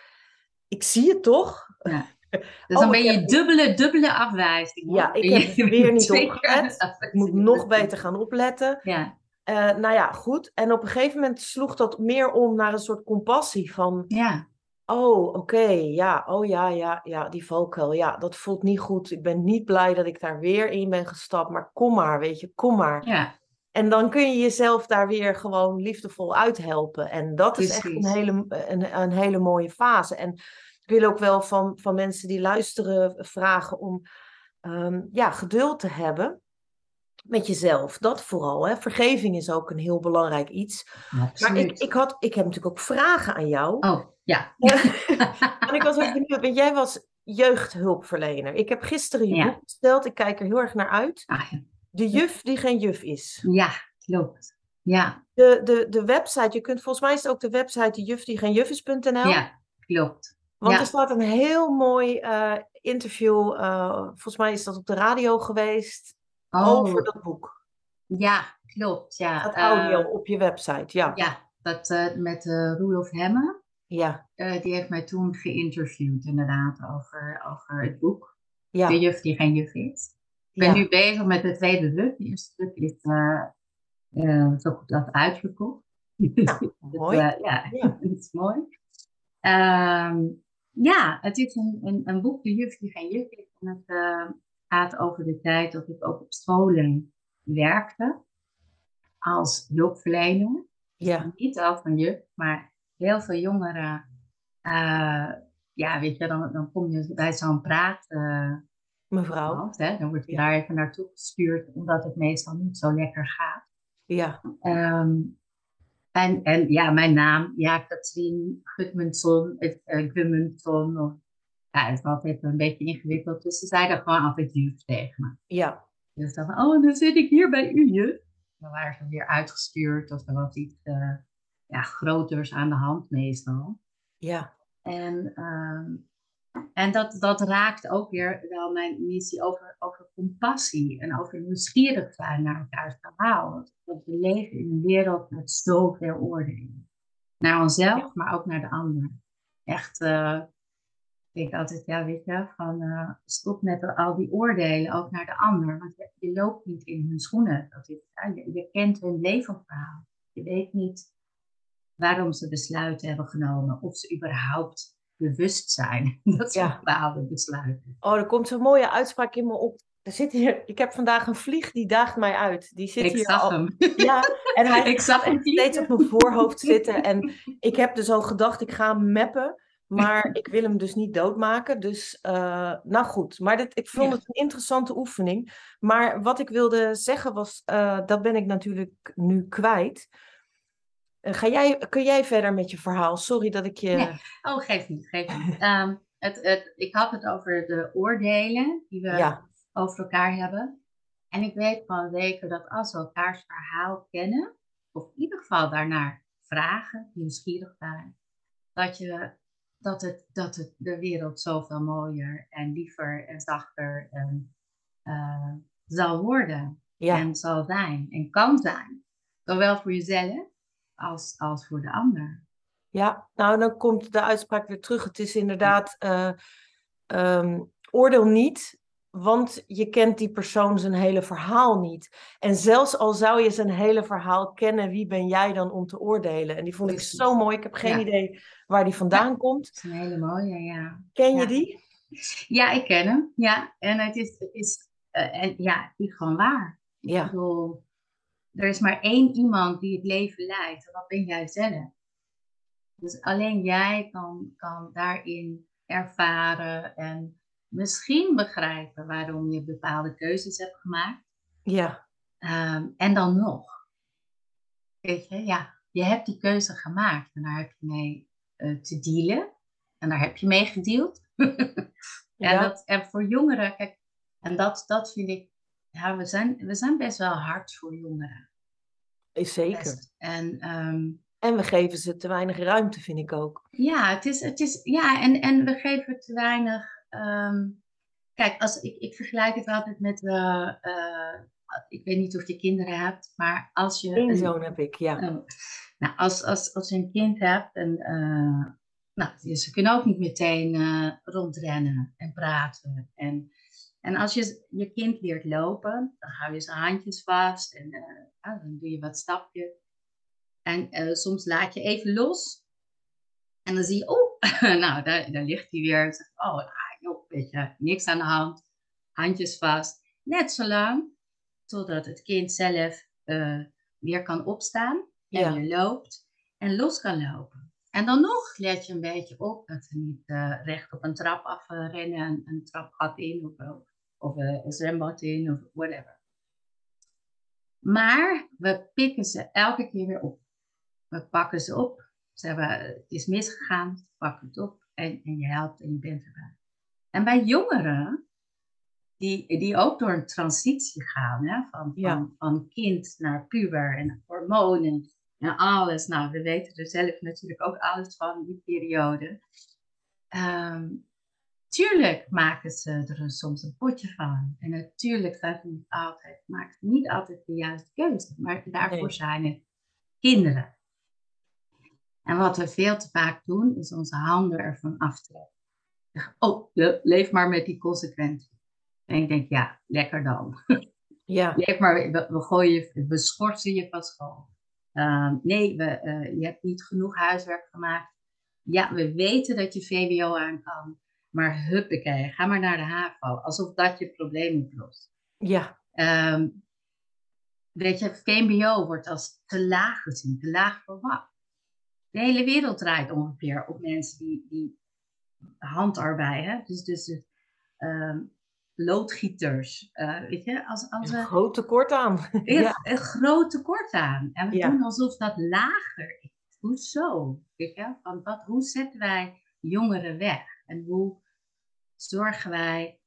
Ik zie het toch? Ja. Dus dan oh, ben je dubbele, dubbele afwijzing. Ja, ik heb er weer niet opgelet. Ik moet nog beter gaan opletten. Ja. Uh, nou ja, goed. En op een gegeven moment sloeg dat meer om naar een soort compassie van... Ja. Oh, oké, okay, ja, oh ja, ja, ja, die valkuil, ja, dat voelt niet goed. Ik ben niet blij dat ik daar weer in ben gestapt, maar kom maar, weet je, kom maar. Ja. En dan kun je jezelf daar weer gewoon liefdevol uithelpen. En dat is echt een hele, een, een hele mooie fase. En ik wil ook wel van, van mensen die luisteren vragen om um, ja, geduld te hebben met jezelf. Dat vooral. Hè. Vergeving is ook een heel belangrijk iets. Absoluut. Maar ik, ik, had, ik heb natuurlijk ook vragen aan jou. Oh, ja. en ik was ook benieuwd, want jij was jeugdhulpverlener. Ik heb gisteren je boek besteld. Ik kijk er heel erg naar uit. Ah, ja. De juf die geen juf is. ja, klopt. Ja, De, de, de website, je kunt volgens mij is het ook de website de juf die geen juf is.nl. ja, klopt. Want ja. er staat een heel mooi eh, interview, eh, volgens mij is dat op de radio geweest, over Oh, dat boek. ja, klopt. Ja, Dat Eh, audio op je website, ja. ja dat eh, met eh Roelof Hemme. Ja, eh, die heeft mij toen geïnterviewd, inderdaad, over, over het boek. ja, De juf die geen juf is. Ik ben ja. nu bezig met de tweede druk. De eerste druk is eh, eh, zo goed als uitverkocht. Dus, mooi. eh, ja, Ja. dat is mooi. Ehm, ja, het is een, een, een boek, De juf die geen juf is. En het gaat over de tijd dat ik ook op scholen werkte als hulpverlener. Ja, Niet als een juf, maar heel veel jongeren. eh, ja, weet je, dan, dan kom je bij zo'n praat. eh, mevrouw. hè, dan word je Ja. daar even naartoe gestuurd, omdat het meestal niet zo lekker gaat. Ja, Ehm, en, en ja, mijn naam, ja, Katrien Gudmundsson, het uh, Gudmundsson, of, ja, het is altijd een beetje ingewikkeld. Dus ze zeiden gewoon altijd juf tegen me. ja, Dus dan, oh, dan zit ik hier bij u, juf. Dan waren ze weer uitgestuurd, of er was iets eh, ja, groters aan de hand meestal. ja, En, ehm, en dat, dat raakt ook weer wel mijn missie over, over compassie en over nieuwsgierig zijn naar elkaars verhaal. Want we leven in een wereld met zoveel oordelen. Naar onszelf, maar ook naar de ander. Echt, eh, ik denk altijd, ja, weet je, van eh, stop met al die oordelen ook naar de ander. Want je, je loopt niet in hun schoenen. Dat is, je, je kent hun levensverhaal. Je weet niet waarom ze besluiten hebben genomen. Of ze überhaupt bewust zijn dat ze Ja. bepaalde besluiten. Oh, er komt zo'n mooie uitspraak in me op. er zit hier, ik heb vandaag een vlieg die daagt mij uit. Die zit ik hier zag al. hem. Ja, en hij ik zag hem steeds op mijn voorhoofd zitten. En ik heb dus al gedacht, ik ga hem meppen. Maar ik wil hem dus niet doodmaken. Dus, uh, nou goed. Maar dit, ik vond Ja. het een interessante oefening. Maar wat ik wilde zeggen was, uh, dat ben ik natuurlijk nu kwijt. Uh, ga jij, kun jij verder met je verhaal? Sorry dat ik je... Nee. Oh, geef niet, geef niet. Um, het, het, ik had het over de oordelen die we Ja. over elkaar hebben. En ik weet van zeker dat als we elkaars verhaal kennen, of in ieder geval daarnaar vragen, nieuwsgierig zijn, dat, je, dat, het, dat het de wereld zoveel mooier en liever en zachter en, uh, zal worden. Ja. En zal zijn en kan zijn. Zowel voor jezelf als, als voor de ander. Ja, nou dan komt de uitspraak weer terug. Het is inderdaad, uh, um, oordeel niet, want je kent die persoon zijn hele verhaal niet. En zelfs al zou je zijn hele verhaal kennen, wie ben jij dan om te oordelen? En die vond Precies. ik zo mooi. Ik heb geen Ja. idee waar die vandaan Ja. komt. Dat is een hele mooie, ja. Ken je die? Ja, ik ken hem. Ja, en het is, het is, uh, en, ja, het is gewoon waar. Ik Ja. bedoel, er is maar één iemand die het leven leidt. En dat ben jij zelf. Dus alleen jij kan, kan daarin ervaren en misschien begrijpen waarom je bepaalde keuzes hebt gemaakt. Ja, Um, en dan nog. Weet je, ja, je hebt die keuze gemaakt en daar heb je mee uh, te dealen. En daar heb je mee gedeeld. en, Ja. dat, en voor jongeren, kijk, en dat, dat vind ik, ja, we zijn, we zijn best wel hard voor jongeren. is zeker. Best. En um, En we geven ze te weinig ruimte, vind ik ook. ja, het is, het is, ja en, en we geven te weinig. Um, kijk, als, ik, ik vergelijk het altijd met. Uh, uh, ik weet niet of je kinderen hebt, maar als je. Eén zoon heb ik, ja. Oh, nou, als, als, als je een kind hebt en. Uh, nou, ze kunnen ook niet meteen rondrennen en praten. En, en als je je kind leert lopen, dan hou je zijn handjes vast en uh, dan doe je wat stapjes. En uh, soms laat je even los. En dan zie je, oh, nou, daar, daar ligt hij weer. Zeg, oh, ah, joh, weet je, niks aan de hand. Handjes vast. Net zo lang totdat het kind zelf uh, weer kan opstaan. En Ja. weer loopt. En los kan lopen. En dan nog let je een beetje op dat ze niet uh, recht op een trap afrennen. Een, een trapgat in of, of, uh, een zwembad in of whatever. Maar we pikken ze elke keer weer op. We pakken ze op. Ze hebben, het is misgegaan, pak het op en, en je helpt en je bent erbij. En bij jongeren, die, die ook door een transitie gaan, hè, van, Ja. van, van kind naar puber en hormonen en alles. Nou, we weten er zelf natuurlijk ook alles van, die periode. Ehm, tuurlijk maken ze er soms een potje van. En natuurlijk ze niet altijd, ze niet altijd de juiste keuze. Maar daarvoor Nee. zijn het kinderen. En wat we veel te vaak doen, is onze handen ervan aftrekken. Oh, le- leef maar met die consequenties. En ik denk, ja, lekker dan. Ja, Leef maar, we, we gooien je, we schorsen je van school. Ehm, nee, we, eh, je hebt niet genoeg huiswerk gemaakt. Ja, we weten dat je VWO aan kan. Maar huppakee, ga maar naar de HAVO. Alsof dat je probleem oplost. ja, Ehm, weet je, VMBO wordt als te laag gezien. Te laag voor wat? De hele wereld draait ongeveer op mensen die, die handarbeid, hè? dus, dus ehm, loodgieters. eh, weet je, als, als een groot tekort aan. Ja, een groot tekort aan. En we Ja. doen alsof dat lager is. Hoezo? Weet je? Van wat, hoe zetten wij jongeren weg? En hoe zorgen wij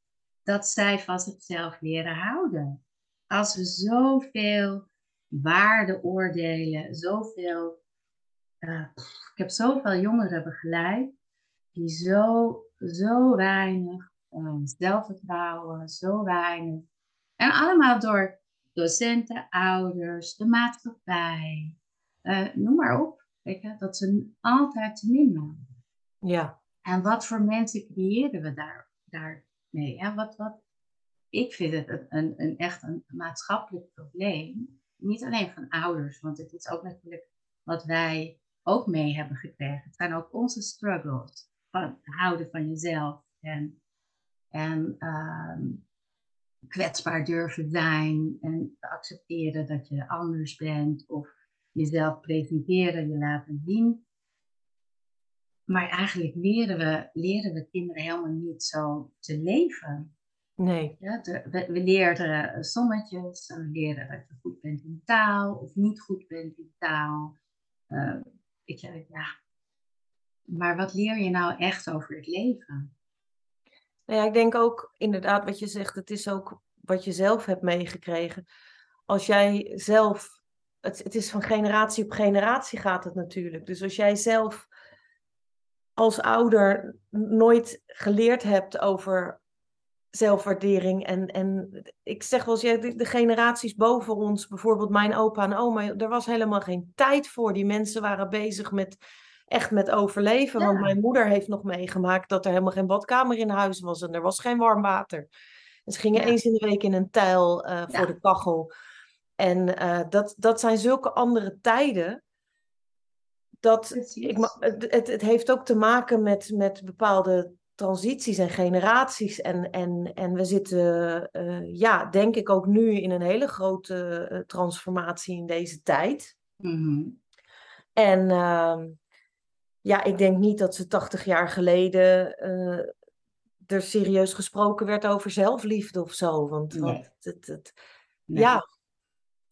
dat zij van zichzelf leren houden? Als we zoveel waardeoordelen, zoveel... eh, ik heb zoveel jongeren begeleid die zo, zo weinig eh, zelfvertrouwen, zo weinig. En allemaal door docenten, ouders, de maatschappij, eh, noem maar op. Weet je, dat ze altijd te min ja, En wat voor mensen creëren we daar, daarmee? Hè? Wat, wat, ik vind het een, een, echt een maatschappelijk probleem. Niet alleen van ouders, want het is ook natuurlijk wat wij ook mee hebben gekregen. Het zijn ook onze struggles. Van houden van jezelf en, en ehm, kwetsbaar durven zijn en accepteren dat je anders bent of jezelf presenteren, je laten zien. Maar eigenlijk leren we, leren we kinderen helemaal niet zo te leven. Nee. Ja, we, we, leren sommetjes, we leren dat je goed bent in taal of niet goed bent in taal. Uh, ik, ja. Maar wat leer je nou echt over het leven? Nou ja, ik denk ook inderdaad wat je zegt, het is ook wat je zelf hebt meegekregen. Als jij zelf, het, het is van generatie op generatie gaat het natuurlijk. Dus als jij zelf als ouder nooit geleerd hebt over zelfwaardering. En, en ik zeg wel eens, de, de, generaties boven ons, bijvoorbeeld mijn opa en oma, er was helemaal geen tijd voor. Die mensen waren bezig met echt met overleven. Want mijn moeder heeft nog meegemaakt dat er helemaal geen badkamer in huis was en er was geen warm water. En ze gingen eens in de week in een tuil uh, voor de kachel. En uh, dat, dat zijn zulke andere tijden. Dat ik, het, het, heeft ook te maken met, met bepaalde transities en generaties. En, en, en we zitten, uh, ja, denk ik ook nu in een hele grote uh, transformatie in deze tijd. Mm-hmm. En uh, ja, ik denk niet dat ze 80 jaar geleden uh, er serieus gesproken werd over zelfliefde of zo. Want, nee. want het, het, Nee. ja,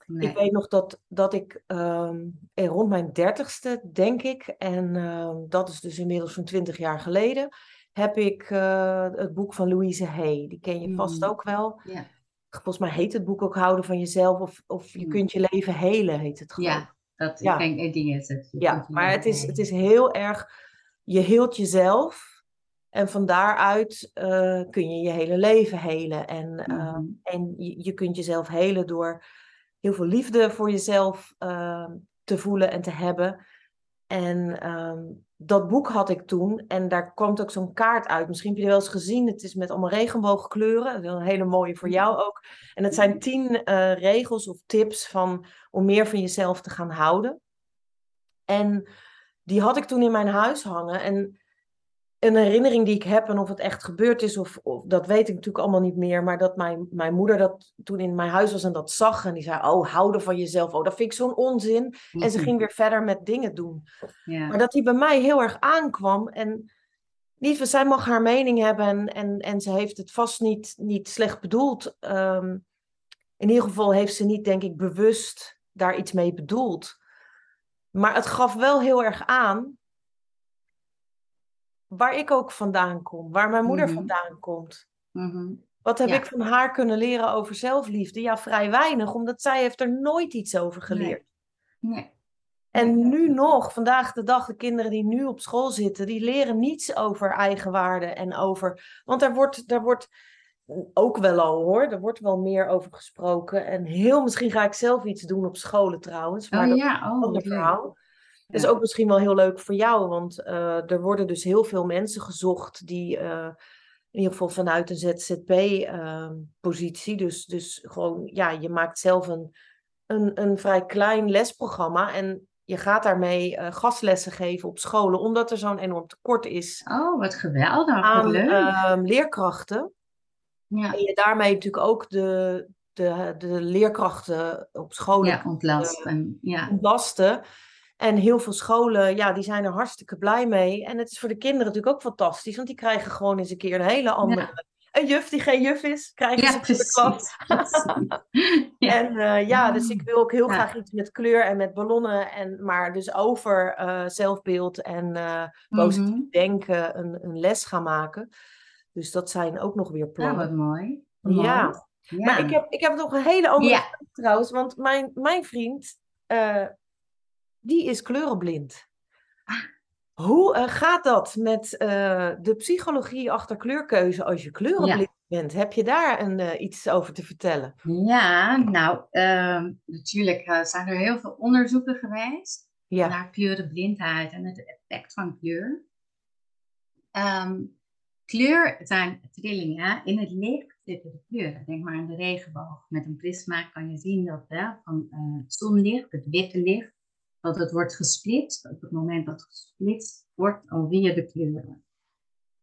Nee. ik weet nog dat, dat ik ehm, eh, rond mijn dertigste, denk ik, en ehm, dat is dus inmiddels van 20 jaar geleden, heb ik eh, het boek van Louise Hay. Die ken je vast Mhm. ook wel. Ja. Volgens mij heet het boek ook Houden van jezelf of, of Je Mhm. kunt je leven helen, heet het geloof ik. ja, dat Ja. ik ding is het. Je Ja, maar het is, het is heel erg, je heelt jezelf en van daaruit eh, kun je je hele leven helen. En, eh, Mhm. en je, je kunt jezelf helen door heel veel liefde voor jezelf eh, te voelen en te hebben. En ehm, dat boek had ik toen en daar kwam ook zo'n kaart uit. Misschien heb je het wel eens gezien. Het is met allemaal regenboogkleuren. Een hele mooie voor jou ook. En het zijn tien eh, regels of tips van, om meer van jezelf te gaan houden. En die had ik toen in mijn huis hangen. En een herinnering die ik heb, en of het echt gebeurd is, of, of dat weet ik natuurlijk allemaal niet meer. Maar dat mijn, mijn moeder dat toen in mijn huis was en dat zag. En die zei: Oh, houden van jezelf. Oh, dat vind ik zo'n onzin. En ze Mhm. ging weer verder met dingen doen. Ja. Maar dat die bij mij heel erg aankwam. En lieve, zij mag haar mening hebben. En, en, en ze heeft het vast niet, niet slecht bedoeld. Ehm, in ieder geval heeft ze niet, denk ik, bewust daar iets mee bedoeld. Maar het gaf wel heel erg aan waar ik ook vandaan kom, waar mijn moeder Mhm. vandaan komt. Mhm. Wat heb Ja. ik van haar kunnen leren over zelfliefde? Ja, vrij weinig, omdat zij heeft er nooit iets over geleerd. Nee. En nu nog, vandaag de dag, de kinderen die nu op school zitten, die leren niets over eigenwaarde en over. Want daar wordt, daar wordt ook wel al hoor, er wordt wel meer over gesproken. En heel misschien ga ik zelf iets doen op scholen trouwens, maar Oh dat ja, is een oh, ander verhaal. Dat is ook misschien wel heel leuk voor jou, want eh, er worden dus heel veel mensen gezocht die eh, in ieder geval vanuit een ZZP-positie, dus, dus gewoon, ja, je maakt zelf een, een, een vrij klein lesprogramma en je gaat daarmee eh, gastlessen geven op scholen, omdat er zo'n enorm tekort is Oh, wat geweldig. Wat leuk. ehm, leerkrachten. ja. En je daarmee natuurlijk ook de, de, de leerkrachten op scholen ja, ontlast. En, ja. ontlasten. En heel veel scholen, ja, die zijn er hartstikke blij mee. En het is voor de kinderen natuurlijk ook fantastisch, want die krijgen gewoon eens een keer een hele andere. Een juf die geen juf is, krijgen Ja, ze voor de klas. Ja. En eh, ja, dus ik wil ook heel Ja. graag iets met kleur en met ballonnen. En, maar dus over eh, zelfbeeld en eh, positief Mhm. denken een, een les gaan maken. Dus dat zijn ook nog weer Ja, plannen. wat mooi. Wat Ja. mooi. Ja. Maar ik heb, ik heb nog een hele andere Ja. vraag trouwens. Want mijn, mijn vriend, die is kleurenblind. Hoe eh, gaat dat met eh, de psychologie achter kleurkeuze als je kleurenblind bent? Heb je daar een, eh, iets over te vertellen? Ja, nou, ehm, natuurlijk zijn er heel veel onderzoeken geweest Ja, naar kleurenblindheid en het effect van kleur. Ehm, kleur zijn trillingen. In het licht zitten de kleuren. Denk maar aan de regenboog. Met een prisma kan je zien dat hè, van zonlicht, het witte licht, dat het wordt gesplitst. Op het moment dat het gesplitst wordt, je de kleuren.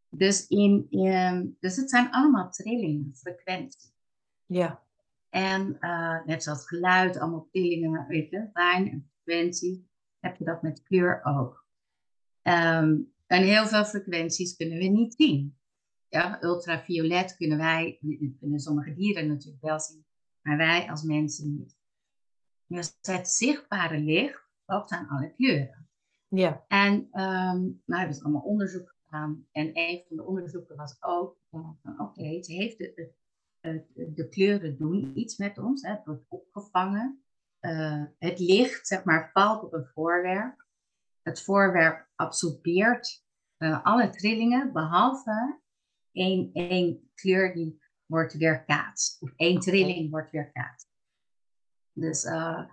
Dus, in, ehm, dus het zijn allemaal trillingen, frequenties. Ja. En uh, net zoals geluid, allemaal trillingen, weet je, fijn en frequentie, heb je dat met kleur ook. Um, en heel veel frequenties kunnen we niet zien. Ja, ultraviolet kunnen wij, kunnen sommige dieren natuurlijk wel zien, maar wij als mensen niet. Dus het zichtbare licht valt aan alle kleuren. Ja. En um, nou hebben ze allemaal onderzoek gedaan. En een van de onderzoeken was ook van oké, het heeft de, de, de, kleuren doen iets met ons. Hè, het wordt opgevangen. Uh, het licht, zeg maar, valt op een voorwerp. Het voorwerp absorbeert uh, alle trillingen, behalve één, één kleur die wordt weerkaatst. Of één trilling wordt weerkaatst. Dus uh,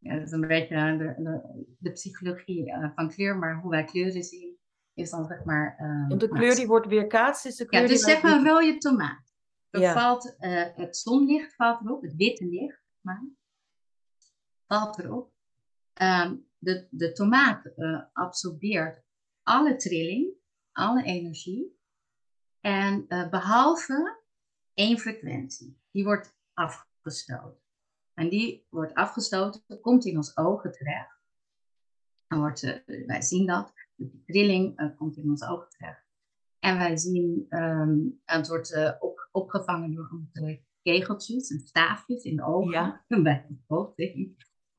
ja, dat is een beetje de, de, de psychologie uh, van kleur, maar hoe wij kleuren zien, is dan zeg maar. Uh, de kleur die wordt weerkaatst is de kleur. Ja, dus zeg maar een rode tomaat. Ja. valt, uh, het zonlicht valt erop, het witte licht, maar, valt erop. Um, de, de tomaat uh, absorbeert alle trilling, alle energie. En uh, behalve één frequentie, die wordt afgestoten. En die wordt afgestoten, komt in ons ogen terecht. En wordt, uh, wij zien dat, de trilling uh, komt in ons ogen terecht. En wij zien, um, het wordt op, opgevangen door onze kegeltjes en staafjes in de ogen. Ja. Bij de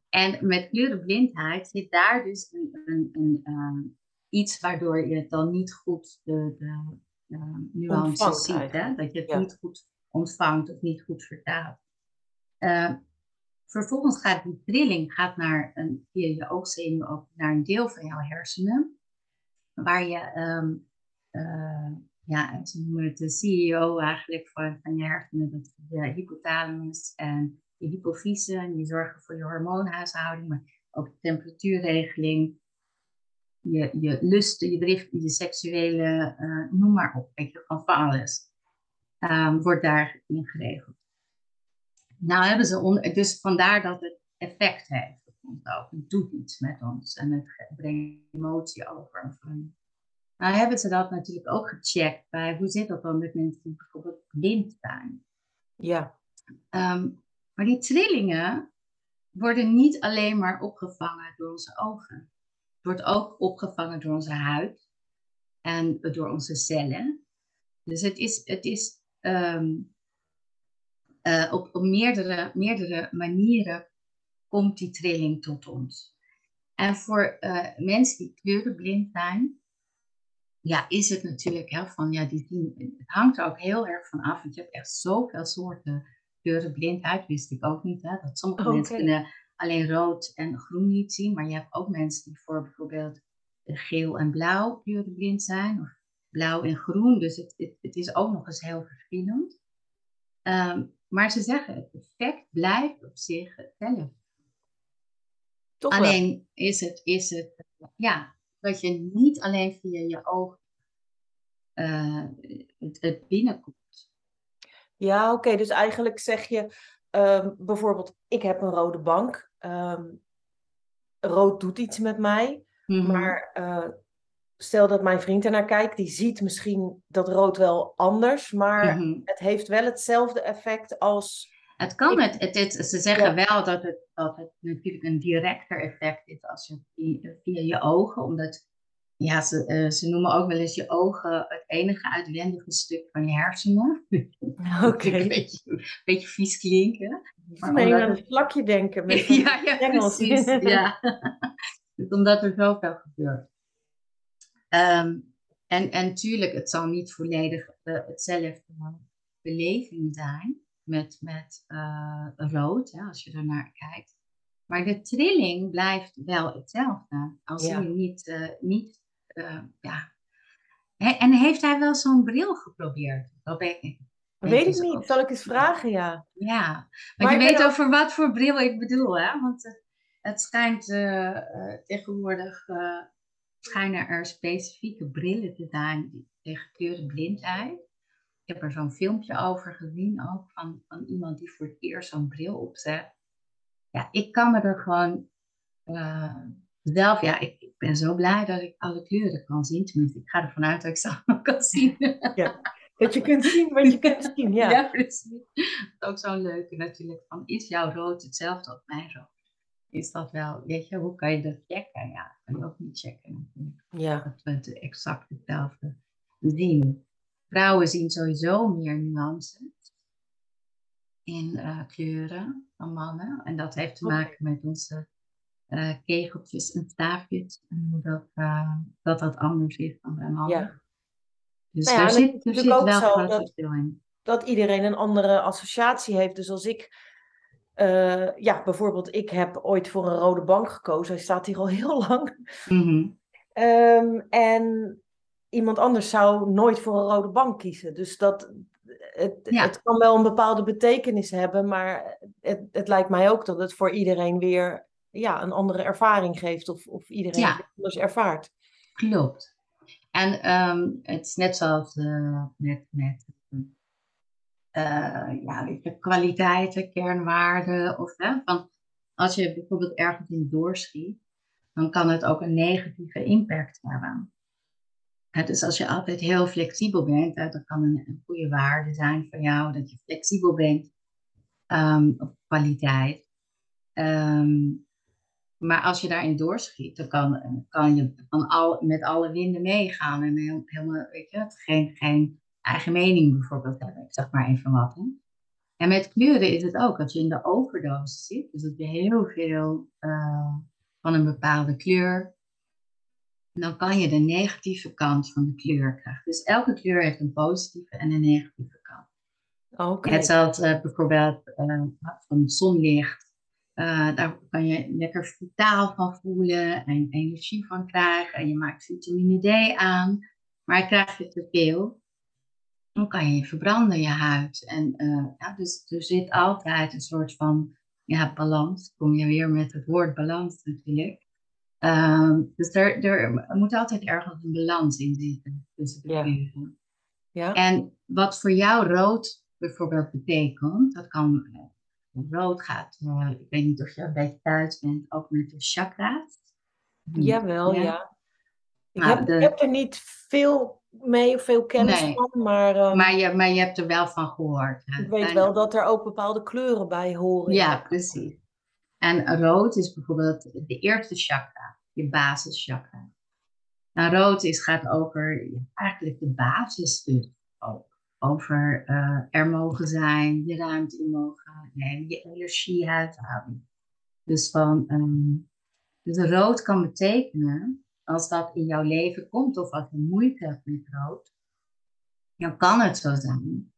En met kleurenblindheid zit daar dus een, een, een, um, iets waardoor je dan niet goed de, de uh, nuances ziet. Hè? Dat je het niet goed ontvangt of niet goed vertaalt. Uh, vervolgens gaat die trilling gaat naar een, via je oogzenuw naar een deel van jouw hersenen. Waar je, um, uh, ja, ze noemen het de CEO eigenlijk van, van je hersenen. Dat de hypothalamus en de hypofyse. En die zorgen voor je hormoonhuishouding, maar ook de temperatuurregeling je, je lusten, je driften, je seksuele, uh, noem maar op, weet je, van alles, um, wordt daarin geregeld. Nou hebben ze, on, dus vandaar dat het effect heeft op ons ook. Het doet iets met ons en het brengt emotie over. Nou hebben ze dat natuurlijk ook gecheckt bij, hoe zit dat dan met mensen die bijvoorbeeld blind zijn? Ja. Um, maar die trillingen worden niet alleen maar opgevangen door onze ogen wordt ook opgevangen door onze huid en door onze cellen. Dus het is, het is um, uh, op, op meerdere, meerdere manieren komt die trilling tot ons. En voor uh, mensen die kleurenblind zijn, ja, is het natuurlijk hè, van, ja, die zien, het hangt er ook heel erg van af, want je hebt echt zoveel soorten kleurenblindheid, wist ik ook niet, hè, dat sommige okay. mensen kunnen alleen rood en groen niet zien. Maar je hebt ook mensen die voor bijvoorbeeld geel en blauw kleurenblind zijn. Of blauw en groen. Dus het, het, het is ook nog eens heel verschillend. Um, maar ze zeggen, het effect blijft op zich hetzelfde. Toch alleen is het, is het ja, dat je niet alleen via je ogen uh, het, het, binnenkomt. Ja, oké. Dus eigenlijk zeg je um, bijvoorbeeld, ik heb een rode bank. Um, rood doet iets met mij. Mhm. Maar uh, stel dat mijn vriend ernaar kijkt, die ziet misschien dat rood wel anders, maar mhm. het heeft wel hetzelfde effect als. Het kan, het, het, het, ze zeggen wel dat het, dat het natuurlijk een directer effect is als je via, via je ogen, omdat ja, ze, uh, ze noemen ook wel eens je ogen het enige uitwendige stuk van je hersenen. Oké. Okay. een beetje, beetje vies klinken. Maar nee, aan het vlakje denken met ja, ja, precies. ja. omdat er zoveel gebeurt. Um, en, en tuurlijk, het zal niet volledig uh, hetzelfde beleving zijn met, met uh, rood, hè, als je er naar kijkt. Maar de trilling blijft wel hetzelfde. Als ja. je niet, uh, niet ja. En heeft hij wel zo'n bril geprobeerd? Dat weet ik. Weet ik niet. Zal ik eens vragen, ja. Ja, maar, je weet over wat voor bril ik bedoel, hè? Want het, het schijnt uh, uh, tegenwoordig uh, schijnen er specifieke brillen te zijn tegen kleurenblindheid. Ik heb er zo'n filmpje over gezien ook van, van iemand die voor het eerst zo'n bril opzet. Ja, ik kan me er gewoon zelf, ja, ik, ik, ben zo blij dat ik alle kleuren kan zien. Tenminste, ik ga ervan uit dat ik ze allemaal kan zien. ja. Dat je kunt zien wat je kunt zien, ja. Ja, precies. Ook zo'n leuke natuurlijk. Van, is jouw rood hetzelfde als mijn rood? Is dat wel, weet je, hoe kan je dat checken? Ja, dat kan je ook niet checken. Ja, Dat we het exact hetzelfde zien. Vrouwen zien sowieso meer nuances in eh, kleuren dan mannen. En dat heeft te maken met onze eh, kegeltjes en staafjes. En hoe dat, eh, dat dat anders is dan bij mannen. ja. Dus Nou ja, er en zit, er zit wel groot verschil in. dat iedereen een andere associatie heeft. Dus als ik, eh, ja, bijvoorbeeld, ik heb ooit voor een rode bank gekozen. Hij staat hier al heel lang. Mhm. Ehm, en iemand anders zou nooit voor een rode bank kiezen. Dus dat, het, Ja. het kan wel een bepaalde betekenis hebben, maar het, het lijkt mij ook dat het voor iedereen weer ja, een andere ervaring geeft. Of, of iedereen Ja. het anders ervaart. Klopt. En ehm, het is net zoals eh, met, met eh, ja, weet kwaliteiten, kernwaarden. Of, hè, van, als je bijvoorbeeld ergens in doorschiet, dan kan het ook een negatieve impact hebben. Dus als je altijd heel flexibel bent, dat kan een, goede waarde zijn voor jou, dat je flexibel bent ehm, op kwaliteit. Ehm, maar als je daarin doorschiet, dan kan, kan je van al, met alle winden meegaan en helemaal, weet je, geen, geen eigen mening bijvoorbeeld hebben. Ik zeg maar even wat. Hè. En met kleuren is het ook, als je in de overdosis zit, dus dat je heel veel eh, van een bepaalde kleur, dan kan je de negatieve kant van de kleur krijgen. Dus elke kleur heeft een positieve en een negatieve kant. Oké. Net zoals eh, bijvoorbeeld eh, van het zonlicht. Eh, daar kan je lekker vitaal van voelen en energie van krijgen. En je maakt vitamine D aan. Maar krijg je te veel, dan kan je verbranden, je huid. En eh, ja, dus er zit altijd een soort van ja, balans. Kom je weer met het woord balans natuurlijk. Ehm, dus er, er moet altijd ergens een balans in zitten tussen de Ja. kleuren. Ja. En wat voor jou rood bijvoorbeeld betekent, dat kan eh, rood gaat, eh, ik weet niet of je een beetje thuis bent, ook met de chakra's. Jawel, Ja. ja. Ik, Nou, heb, de- ik heb er niet veel mee of veel kennis Nee. van, maar ehm, Maar je, maar je hebt er wel van gehoord. hè. ik weet En- wel dat er ook bepaalde kleuren bij horen. Ja, precies. En rood is bijvoorbeeld de eerste chakra, je basischakra. Nou, rood is, gaat over eigenlijk de basisstuk ook. Over eh, er mogen zijn, je ruimte in mogen nemen, je energie uithalen. Dus van, ehm, dus rood kan betekenen, als dat in jouw leven komt of als je moeite hebt met rood, dan kan het zo zijn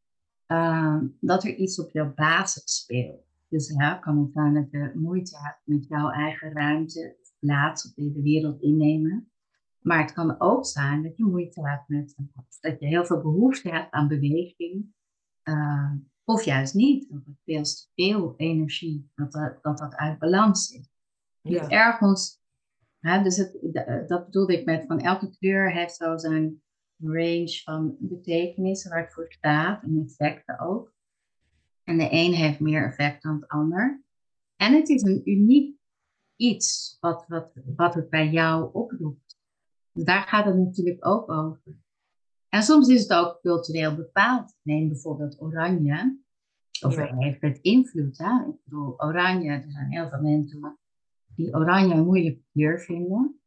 ehm, dat er iets op jouw basis speelt. Dus ja, kan het zijn dat je moeite hebt met jouw eigen ruimte, plaats op deze wereld innemen. Maar het kan ook zijn dat je moeite hebt met, dat je heel veel behoefte hebt aan beweging. eh, of juist niet, of het veel te veel energie, dat dat, dat, dat uit balans is. Dus Ja. ergens, dus het, d- dat bedoelde ik met van elke kleur heeft zo zijn range van betekenissen waar het voor staat en effecten ook. En de een heeft meer effect dan het ander. En het is een uniek iets wat, wat, wat het bij jou oproept. Dus daar gaat het natuurlijk ook over. En soms is het ook cultureel bepaald. Neem bijvoorbeeld oranje. Of Ja. heeft het invloed. Hè? Ik bedoel, oranje, er zijn heel veel mensen die oranje een moeilijke kleur vinden.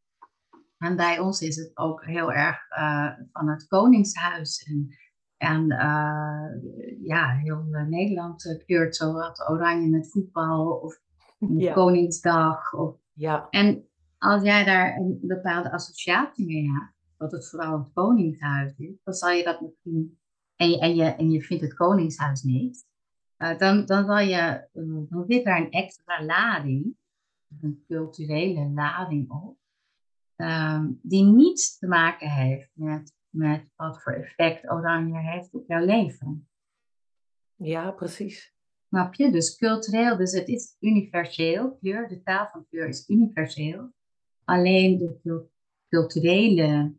En bij ons is het ook heel erg eh, van het Koningshuis. En, en eh, ja, heel eh, Nederland kleurt zo wat oranje met voetbal of Ja. Koningsdag. Of, Ja. en als jij daar een bepaalde associatie mee hebt, dat het vooral het Koningshuis is, dan zal je dat misschien. En je, en je, en je vindt het Koningshuis niet. dan, dan, zal je, dan zit daar een extra lading, een culturele lading op, ehm, die niets te maken heeft met, met wat voor effect oranje heeft op jouw leven. ja, precies. Snap je? Dus cultureel, dus het is universeel. Kleur, de taal van kleur is universeel. Alleen de cul- culturele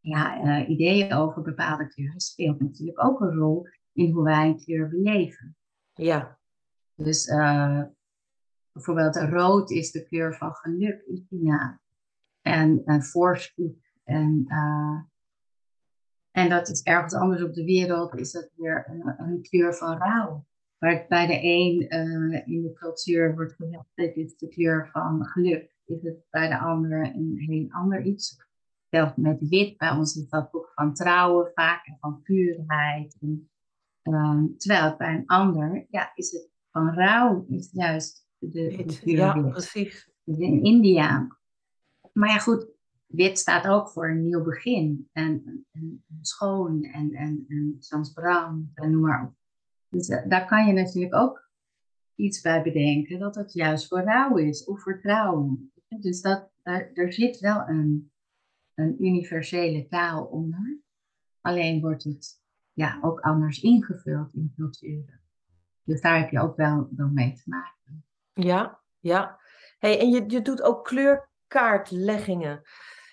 ja, eh, ideeën over bepaalde kleuren speelt natuurlijk ook een rol in hoe wij een kleur beleven. Ja. Dus eh, bijvoorbeeld rood is de kleur van geluk in China. En, en voorspoed en, eh, En dat is ergens anders op de wereld, is dat weer een, kleur van rouw. Waar bij de een uh, in de cultuur wordt gezegd, dit is de kleur van geluk. Is het bij de ander een heel ander iets. Zelfs met wit, bij ons is dat ook van trouwen vaak en van puurheid. En, terwijl het bij een ander, ja, is het van rouw, is juist de, Ja, precies. In India. Maar ja, goed, wit staat ook voor een nieuw begin. En, en, schoon en, en, en transparant en noem maar op. Dus daar kan je natuurlijk ook iets bij bedenken dat het juist voor rouw is of vertrouwen. Dus dat, er, er zit wel een, een universele taal onder. Alleen wordt het ja, ook anders ingevuld in culturen. Dus daar heb je ook wel, wel mee te maken. Ja, ja. Hey, en je, je doet ook kleurkaartleggingen.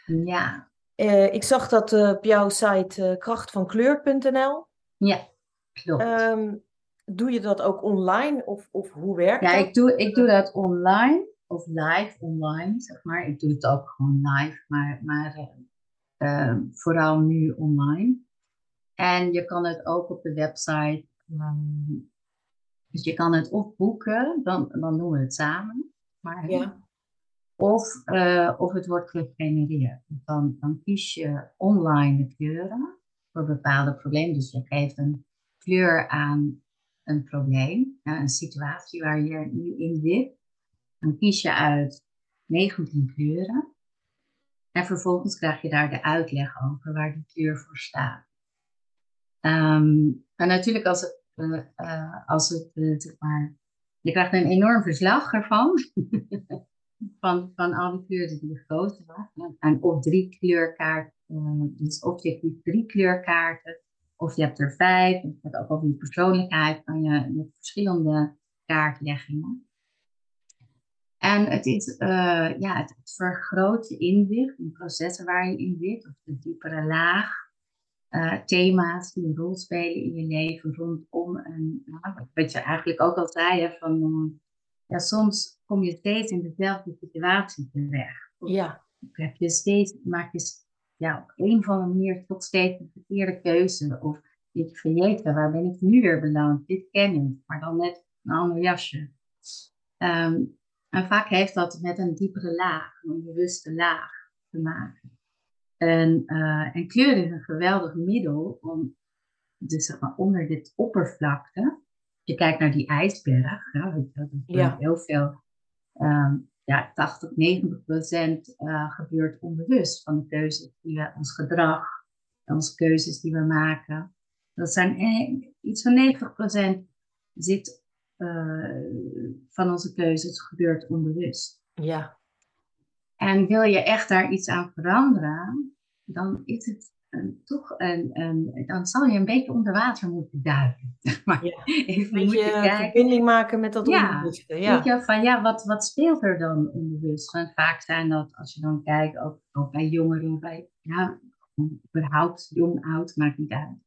Ja. Uh, ik zag dat uh, op jouw site uh, krachtvankleur.nl. Ja, klopt. Um, doe je dat ook online of, of hoe werkt ja, dat? Ja, ik doe, ik doe dat online of live online, zeg maar. Ik doe het ook gewoon live, maar, maar ehm, vooral nu online. En je kan het ook op de website. Um, dus je kan het of boeken, dan, dan doen we het samen. Maar, ja. Of, uh, of het wordt gegenereerd. Dan, dan kies je online de kleuren voor bepaalde problemen. Dus je geeft een kleur aan een probleem, een situatie waar je nu in zit. Dan kies je uit 19 kleuren. En vervolgens krijg je daar de uitleg over waar die kleur voor staat. Um, en natuurlijk als het, uh, als het uh, zeg maar, je krijgt een enorm verslag ervan. van, van al die kleuren die gekozen hebt. En op drie kleurkaarten, dus objectief drie kleurkaarten. Of je hebt er vijf, het gaat ook over je persoonlijkheid, van je, verschillende kaartleggingen. En het, is, uh, ja, het, je inzicht in processen waar je in zit, of de diepere laag, uh, thema's die een rol spelen in je leven rondom een, nou, wat je eigenlijk ook al zei, hè, van uh, ja, soms kom je steeds in dezelfde situatie terecht. Ja, heb je steeds, maak je ja, op een of andere manier toch steeds een verkeerde keuze. Of je van jeetje, waar ben ik nu weer beland? Dit ken ik, maar dan net een ander jasje. Um, en vaak heeft dat met een diepere laag, een bewuste laag te maken. En, uh, en kleur is een geweldig middel om, dus zeg maar, onder dit oppervlakte, je kijkt naar die ijsberg, ja, weet je, dat is Ja. heel veel, um, ja, 80, 90 procent uh, gebeurt onbewust van de keuzes die we, ons gedrag, onze keuzes die we maken. Dat zijn eh, iets van 90 procent zit uh, van onze keuzes gebeurt onbewust. ja, En wil je echt daar iets aan veranderen, dan is het een, toch een, een, dan zal je een beetje onder water moeten duiken. maar ja. even beetje kijken. verbinding maken met dat Ja, onbewuste. Weet Ja, je, van ja, wat, wat speelt er dan onbewust? Vaak zijn dat, als je dan kijkt, ook, ook bij jongeren, bij, ja, überhaupt jong, oud, maakt niet uit.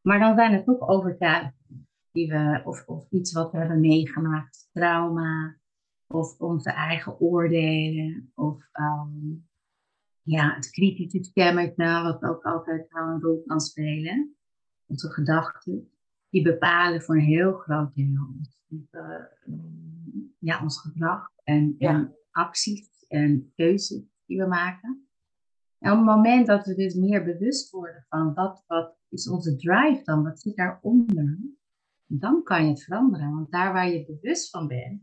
Maar dan zijn het toch overtuigingen die we, of, of iets wat we hebben meegemaakt, trauma, of onze eigen oordelen, of um, ja, het kritische stemmetje, wat ook altijd wel een rol kan spelen. Onze gedachten, die bepalen voor een heel groot deel uh, ja, ons gedrag en, Ja. en acties en keuzes die we maken. En op het moment dat we dus meer bewust worden van wat, wat is onze drive dan, wat zit daaronder, dan kan je het veranderen. Want daar waar je bewust van bent,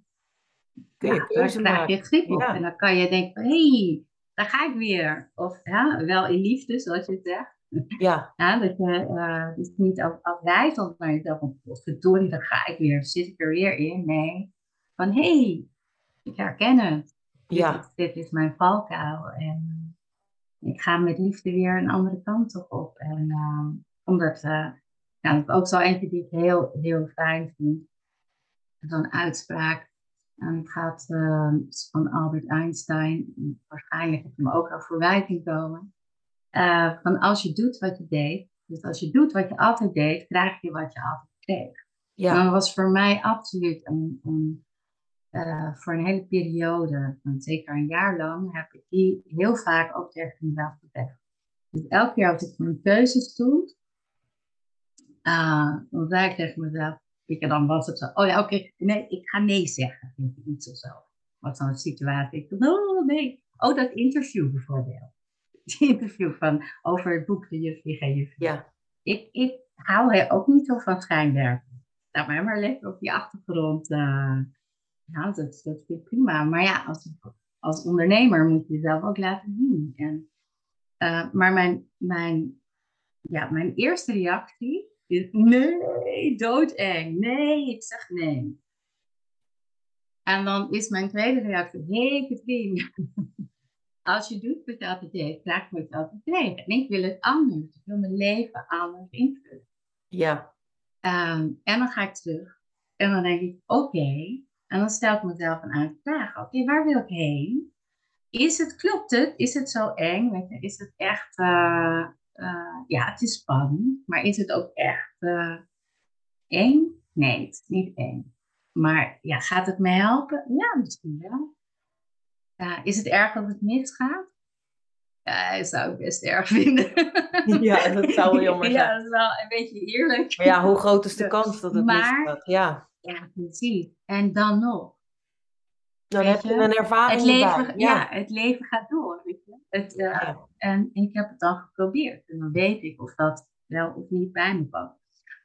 kun je ja, keuze krijg je grip op. Ja. En dan kan je denken, hé, hey, daar ga ik weer. Of ja, wel in liefde, zoals je zegt. Ja, Ja, dat je uh, dus niet af, afwijzend naar jezelf van, verdorie, daar ga ik weer. Zit ik er weer in? Nee. Van, hé, hey, ik herken het. Dit, ja, dit is mijn valkuil. En ik ga met liefde weer een andere kant op. En uh, omdat, uh, nou, dat is ook zo eentje die ik heel, heel fijn vind. Zo'n uitspraak. En het gaat uh, van Albert Einstein. Waarschijnlijk heb je me ook al voorbij zien komen. Uh, van als je doet wat je deed. Dus als je doet wat je altijd deed, krijg je wat je altijd kreeg. ja, dat was voor mij absoluut een, een uh, voor een hele periode, van zeker een jaar lang, heb ik die heel vaak ook tegen mezelf gezegd. Dus elke keer als ik voor een keuze stond, uh, dan zei ik tegen mezelf, weet dan was het zo, oh ja, oké, nee, ik ga nee zeggen, iets of zo. Wat dan een situatie, ik oh nee, oh dat interview bijvoorbeeld. Het interview van, over het boek De Juf en Juf. Ja. Ik, ik hou ook niet zo van schijnwerpen. Laat mij maar lekker op die achtergrond. Uh, nou, dat, dat vind ik prima. Maar ja, als, als ondernemer moet je jezelf ook laten zien. En, uh, maar mijn, mijn, ja, mijn eerste reactie nee, doodeng. Nee, ik zeg nee. En dan is mijn tweede reactie: hé, hey, Katrien. Als je doet wat je altijd deed, vraag me het altijd tegen. En ik wil het anders. Ik wil mijn leven anders invullen. Ja. Um, en dan ga ik terug. En dan denk ik, oké. En dan stel ik mezelf een aantal vragen. Oké, waar wil ik heen? Is het, klopt het? Is het zo eng? Je, is het echt, uh, uh, ja, het is spannend. Maar is het ook echt uh, eng? Nee, het is niet eng. Maar ja, gaat het me helpen? Ja, misschien wel. is het erg dat het misgaat? Ja, dat zou ik best erg vinden. Ja, dat zou wel jammer zijn. Ja, dat is wel een beetje eerlijk. Maar ja, hoe groot is de kans dat het maar, misgaat? Ja. Ja, precies. En dan nog. Dan heb je, een ervaring het leven, ja. het leven gaat door. Het, uh, En ik heb het dan geprobeerd. En dan weet ik of dat wel of niet bij me past.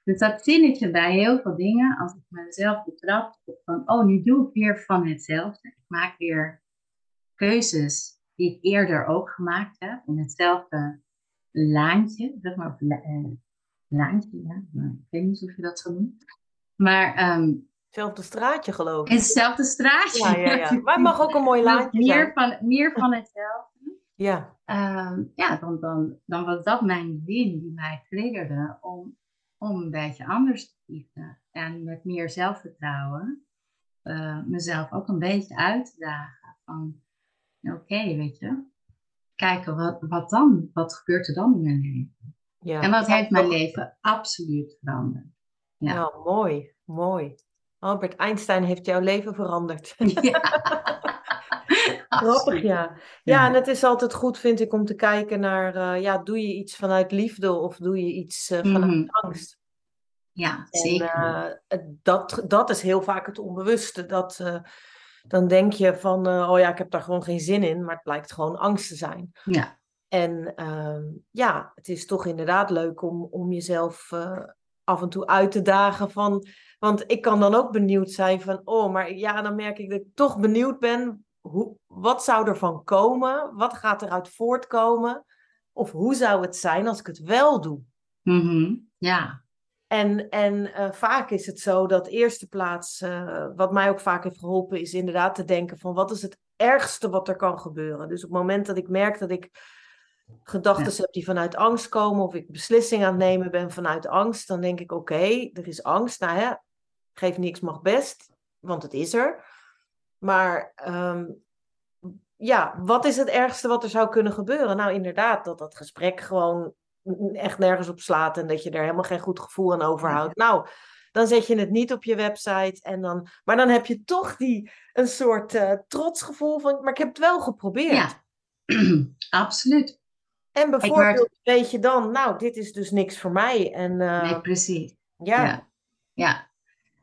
Dus dat zinnetje bij heel veel dingen, als ik mezelf betrap, van, oh, nu doe ik weer van hetzelfde. Ik maak weer keuzes die ik eerder ook gemaakt heb, in hetzelfde laantje, zeg maar, uh, laantje, ja, ik weet niet of je dat zo noemt. Maar... Um, Hetzelfde straatje geloof ik. Hetzelfde straatje. Ja, ja, ja. Maar het mag ook een mooi laantje meer zijn. Van, meer van hetzelfde. Ja. Um, ja, dan, dan, dan was dat mijn zin die mij triggerde om, om een beetje anders te kiezen. En met meer zelfvertrouwen uh, mezelf ook een beetje uit te dagen. Van, oké, weet je. Kijken, wat, wat dan? Wat gebeurt er dan in mijn leven? Ja. En wat heeft mijn leven absoluut veranderd. Ja, nou, mooi, mooi. Albert Einstein heeft jouw leven veranderd. Ja. Grappig, ja. ja. en het is altijd goed, vind ik, om te kijken naar, uh, ja, doe je iets vanuit liefde of doe je iets uh, vanuit mm -hmm. angst? Ja, zeker. En, uh, dat, dat is heel vaak het onbewuste. Dat, dan denk je van, oh ja, ik heb daar gewoon geen zin in, maar het blijkt gewoon angst te zijn. Ja. En uh, ja, het is toch inderdaad leuk om, om jezelf af en toe uit te dagen van, want ik kan dan ook benieuwd zijn van, oh, maar ja, dan merk ik dat ik toch benieuwd ben, hoe, wat zou er van komen? Wat gaat eruit voortkomen? Of hoe zou het zijn als ik het wel doe? Mm -hmm. Ja, en, en uh, vaak is het zo dat eerste plaats, uh, wat mij ook vaak heeft geholpen, is inderdaad te denken van wat is het ergste wat er kan gebeuren. Dus op het moment dat ik merk dat ik gedachten ja. heb die vanuit angst komen, of ik beslissingen aan het nemen ben vanuit angst, dan denk ik oké, okay, er is angst. Nou hè, geef niks mag best, want het is er. Maar um, ja, wat is het ergste wat er zou kunnen gebeuren? Nou inderdaad, dat dat gesprek gewoon echt nergens op slaat en dat je er helemaal geen goed gevoel aan overhoudt. Nou, dan zet je het niet op je website. En dan, maar dan heb je toch die, een soort uh, trotsgevoel van, maar ik heb het wel geprobeerd. Ja, absoluut. En bijvoorbeeld weet je dan, nou, dit is dus niks voor mij. En, uh, nee, precies. Ja. ja. ja.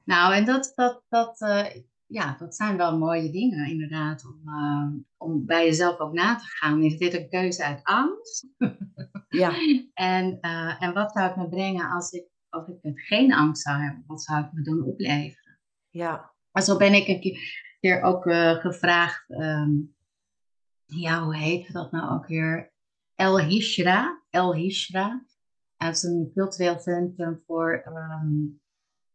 Nou, en dat, dat, dat, uh, ja, dat zijn wel mooie dingen, inderdaad, om, uh, om bij jezelf ook na te gaan. Is dit een keuze uit angst? ja. en, uh, en wat zou het me brengen als ik, als ik geen angst zou hebben? Wat zou het me dan opleveren? Ja. Maar zo ben ik een keer ook uh, gevraagd, um, ja, hoe heet dat nou ook weer? El Hishra. El Hishra. Dat is een cultureel centrum voor um,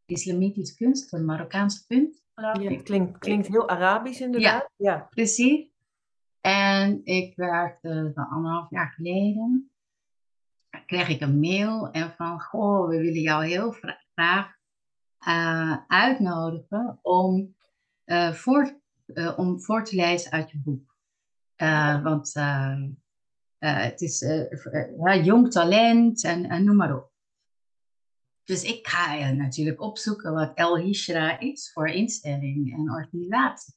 islamitische kunst, een Marokkaanse kunst. Ja, klinkt, klinkt heel Arabisch inderdaad. Ja, ja, precies. En ik werkte dan anderhalf jaar geleden. Kreeg ik een mail en van, goh, we willen jou heel graag uh, uitnodigen om, uh, voor, uh, om voor te lezen uit je boek. Want het is jong talent en, en noem maar op. Dus ik ga natuurlijk opzoeken wat El Hishra is voor instelling en organisatie.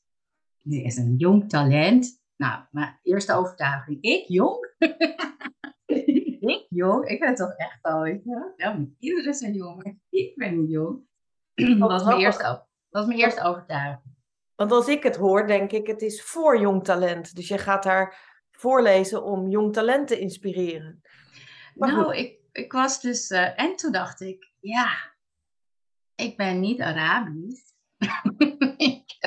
Dit is een jong talent. Nou, mijn eerste overtuiging, ik jong? jong? Ik ben toch echt al, weet je? Ja, iedereen zijn jong, maar ik ben niet jong. Dat was mijn eerste, dat was mijn eerste overtuiging. Want als ik het hoor, denk ik, het is voor jong talent. Dus je gaat daar voorlezen om jong talent te inspireren. nou, ik, ik was dus... Uh, en toen dacht ik, ja, ik ben niet Arabisch. ik,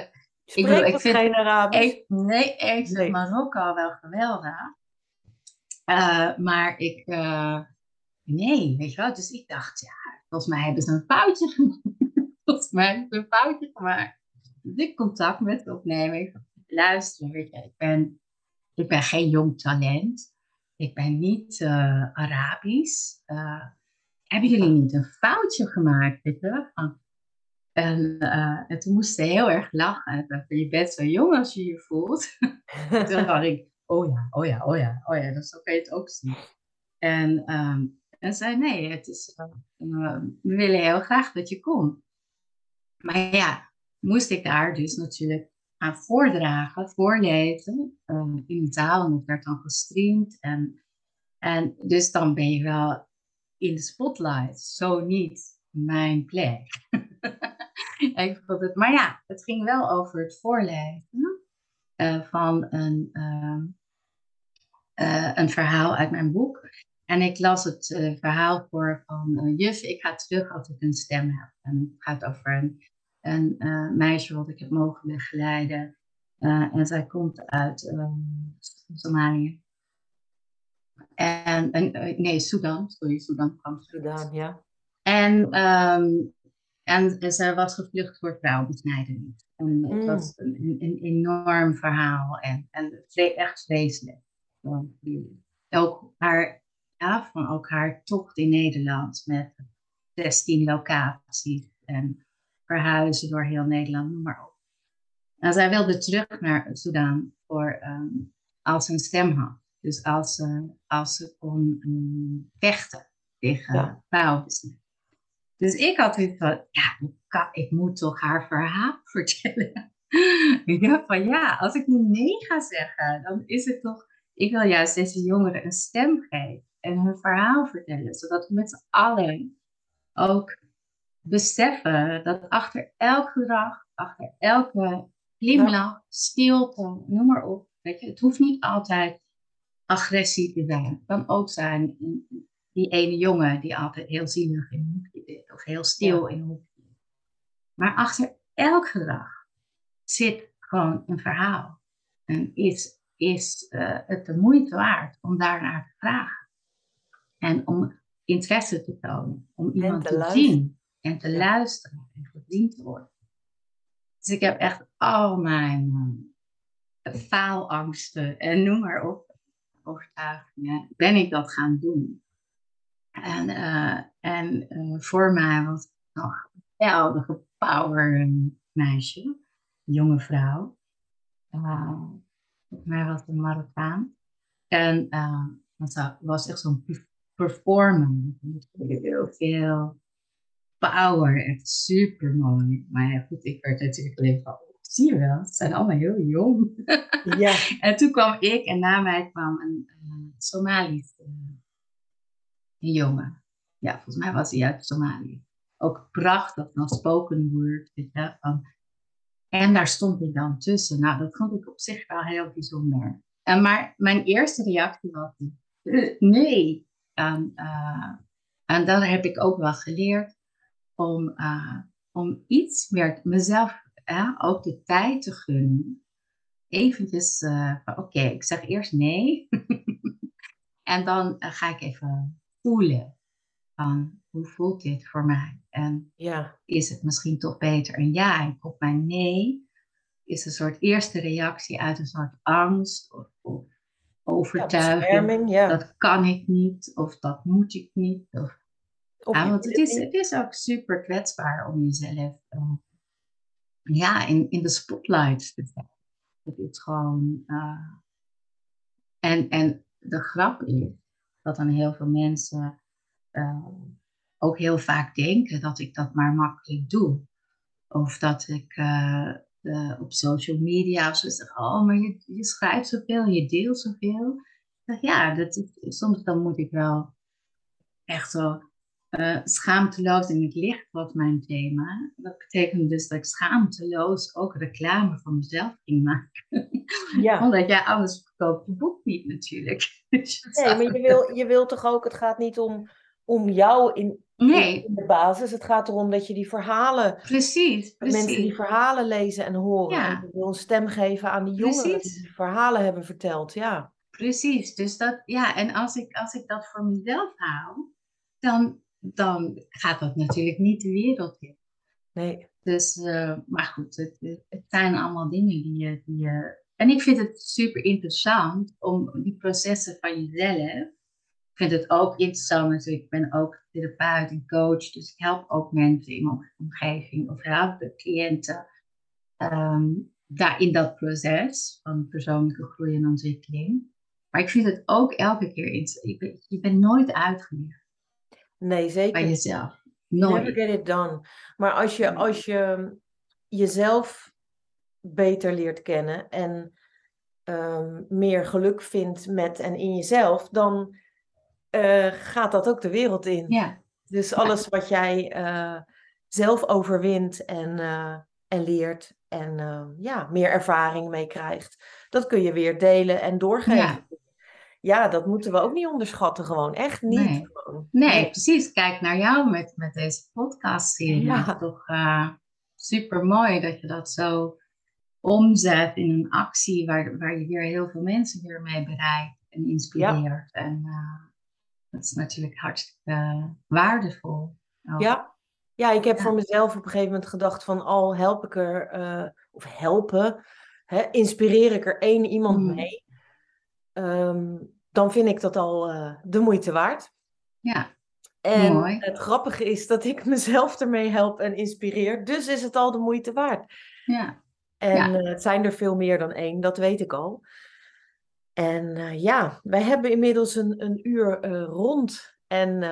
ik, bedoel, ik vind, geen Arabisch? Ik, nee, ik vind nee. Marokko wel geweldig. Uh, maar ik... Uh, nee, weet je wel. Dus ik dacht, ja, volgens mij hebben ze een foutje gemaakt. volgens mij hebben ze een foutje gemaakt. Dus ik contact met opnemen. Luister, weet je, ik ben, ik ben geen jong talent. Ik ben niet uh, Arabisch. Uh, hebben jullie niet een foutje gemaakt? Weet je? En, uh, en toen moest ze heel erg lachen. Dacht, je bent zo jong als je je voelt. toen dacht ik, oh ja, oh ja, oh ja, oh ja, dus zo kan je het ook zien. En, um, en zei, nee, het is, we willen heel graag dat je komt. Maar ja, moest ik daar dus natuurlijk voordragen, voorlezen um, in een taal. En het werd dan gestreamd. En, en dus dan ben je wel in de spotlight. Zo niet mijn plek. ik vond het, maar ja, het ging wel over het voorlezen uh, van een, uh, uh, een verhaal uit mijn boek. En ik las het verhaal voor van Juf, ik ga terug als ik een stem heb. En het gaat over een een uh, meisje wat ik heb mogen begeleiden. Uh, en zij komt uit um, Somalië. En, en uh, nee, Sudan, sorry, Sudan kwam. Sudan, ja. En, um, en, zij was gevlucht voor vrouwenbesnijdenis. En mm. het was een, een, enorm verhaal en, en echt vreselijk. Ook haar, ja, van ook haar tocht in Nederland met 16 locaties. En verhuizen door heel Nederland, noem maar op. En zij wilde terug naar Sudan voor, um, als ze een stem had. Dus als ze, als ze kon um, vechten tegen ja. vrouwen. Dus ik had iets van, ja, ik, kan, ik moet toch haar verhaal vertellen. ik dacht van, ja, als ik nu nee ga zeggen, dan is het toch... Ik wil juist deze jongeren een stem geven en hun verhaal vertellen. Zodat we met z'n allen ook beseffen dat achter elk gedrag, achter elke glimlach, stilte, noem maar op. Weet je, het hoeft niet altijd agressie te zijn. Het kan ook zijn die ene jongen die altijd heel zielig in een hoekje zit, of heel stil in een hoekje. Maar achter elk gedrag zit gewoon een verhaal. En is, is uh, het de moeite waard om daarnaar te vragen. En om interesse te tonen, om iemand te, te zien en te luisteren en gezien te worden. Dus ik heb echt al mijn uh, faalangsten en noem maar op, overtuigingen, ben ik dat gaan doen. En, uh, en uh, voor mij was het nog een geweldige power meisje, een jonge vrouw. voor mij was het een Marokkaan. En want ze was echt zo'n performer. Heel veel power. Echt super mooi. Maar ja, goed, ik werd natuurlijk alleen van, oh, zie je wel, ze zijn allemaal heel jong. Ja. en toen kwam ik en na mij kwam een uh, Somalisch uh, jongen. Ja, volgens mij was hij uit Somalië. Ook prachtig, dan spoken word. Weet je, van. En daar stond ik dan tussen. Nou, dat vond ik op zich wel heel bijzonder. En maar mijn eerste reactie was, nee. En, uh, en dat heb ik ook wel geleerd om, uh, om iets meer mezelf uh, ook de tijd te gunnen. Eventjes, uh, oké, ik zeg eerst nee. en dan ga ik even voelen van hoe voelt dit voor mij? En ja. is het misschien toch beter een ja? En op mijn nee is een soort eerste reactie uit een soort angst of, of overtuiging. Ja, ja. Dat kan ik niet of dat moet ik niet. Of ja, want het is, het is ook super kwetsbaar om jezelf uh, ja, in, in de spotlight te zetten. Het is gewoon. Uh, en, en de grap is dat dan heel veel mensen uh, ook heel vaak denken dat ik dat maar makkelijk doe. Of dat ik op social media of zo zeg: Oh, maar je, je schrijft zoveel, je deelt zoveel. Ja, dat is, soms dan moet ik wel echt zo uh, schaamteloos in het licht was mijn thema. Dat betekende dus dat ik schaamteloos ook reclame voor mezelf ging maken. Ja. Omdat jij anders verkoopt je boek niet natuurlijk. Dus nee, maar je wil, je wil toch ook, het gaat niet om, om jou in, nee. in de basis. Het gaat erom dat je die verhalen... Precies, precies. Mensen die verhalen lezen en horen. Ja. En je wil een stem geven aan die jongeren die die verhalen hebben verteld, ja. Precies, dus dat, ja, en als ik, als ik dat voor mezelf haal, dan dan gaat dat natuurlijk niet de wereld in. Nee. Dus, uh, maar goed, het, het, zijn allemaal dingen die je, die je... En ik vind het super interessant om die processen van jezelf... Ik vind het ook interessant natuurlijk. Ik ben ook therapeut en coach. Dus ik help ook mensen in mijn omgeving. Of help de cliënten um, daar in dat proces van persoonlijke groei en ontwikkeling. Maar ik vind het ook elke keer interessant. Je bent nooit uitgeleerd. Nee, zeker. Bij jezelf. Nooit. Never get it done. Maar als je, als je jezelf beter leert kennen en ehm, meer geluk vindt met en in jezelf, dan uh, gaat dat ook de wereld in. Ja. Dus alles wat jij uh, zelf overwint en, uh, en leert en ja, meer ervaring mee krijgt, dat kun je weer delen en doorgeven. Ja ja, dat moeten we ook niet onderschatten, gewoon. Echt niet. Nee, nee precies. Kijk naar jou met, met deze podcast-serie. Ja. Toch uh, super mooi dat je dat zo omzet in een actie waar, waar je weer heel veel mensen weer mee bereikt en inspireert. En uh, dat is natuurlijk hartstikke waardevol. Ja. ja, ik heb voor mezelf op een gegeven moment gedacht van al help ik er, of helpen, hè, inspireer ik er één iemand mm. mee. Um, dan vind ik dat al uh, de moeite waard. Ja. En mooi. het grappige is dat ik mezelf ermee help en inspireer. Dus is het al de moeite waard. Ja. En ja. Uh, het zijn er veel meer dan één, dat weet ik al. En uh, ja, wij hebben inmiddels een, een uur rond. En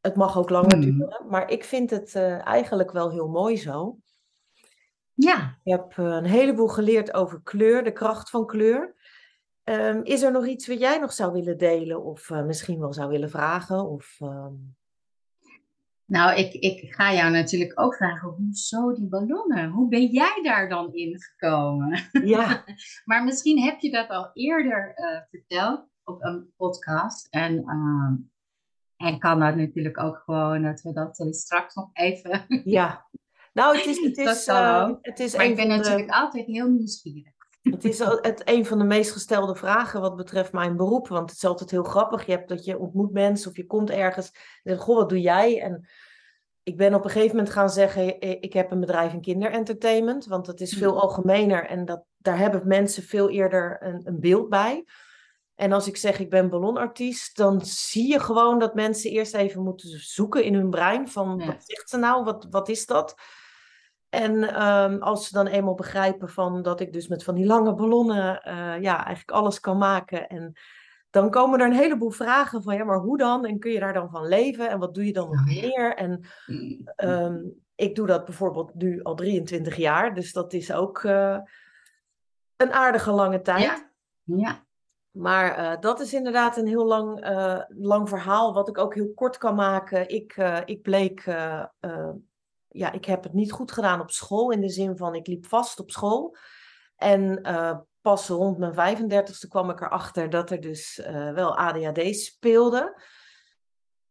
het mag ook langer mm. duren. Maar ik vind het eigenlijk wel heel mooi zo. Ja. Ik heb een heleboel geleerd over kleur, de kracht van kleur. Um, is er nog iets wat jij nog zou willen delen of uh, misschien wel zou willen vragen? Of, um... Nou, ik, ik ga jou natuurlijk ook vragen, hoezo die ballonnen? Hoe ben jij daar dan in gekomen? Ja. maar misschien heb je dat al eerder uh, verteld op een podcast. En, uh, en kan dat natuurlijk ook gewoon, dat we dat straks nog even... ja. Nou, het is... Het is, het is maar ik ben natuurlijk altijd heel nieuwsgierig. Het is het, een van de meest gestelde vragen wat betreft mijn beroep. Want het is altijd heel grappig. Je hebt dat je ontmoet mensen of je komt ergens. En zegt, goh, wat doe jij? En ik ben op een gegeven moment gaan zeggen, ik heb een bedrijf in kinderentertainment. Want het is veel mm. algemener en dat, daar hebben mensen veel eerder een, een beeld bij. En als ik zeg ik ben ballonartiest, dan zie je gewoon dat mensen eerst even moeten zoeken in hun brein van wat zegt ze nou, wat, wat is dat? En um, als ze dan eenmaal begrijpen van dat ik dus met van die lange ballonnen uh, ja, eigenlijk alles kan maken. En dan komen er een heleboel vragen van ja, maar hoe dan? En kun je daar dan van leven? En wat doe je dan nog meer? En um, ik doe dat bijvoorbeeld nu al 23 jaar. Dus dat is ook uh, een aardige lange tijd. Ja. ja. Maar uh, dat is inderdaad een heel lang, lang verhaal, wat ik ook heel kort kan maken. Ik, ik bleek ja, ik heb het niet goed gedaan op school. In de zin van, ik liep vast op school. En uh, pas rond mijn 35ste kwam ik erachter dat er dus uh, wel ADHD speelde.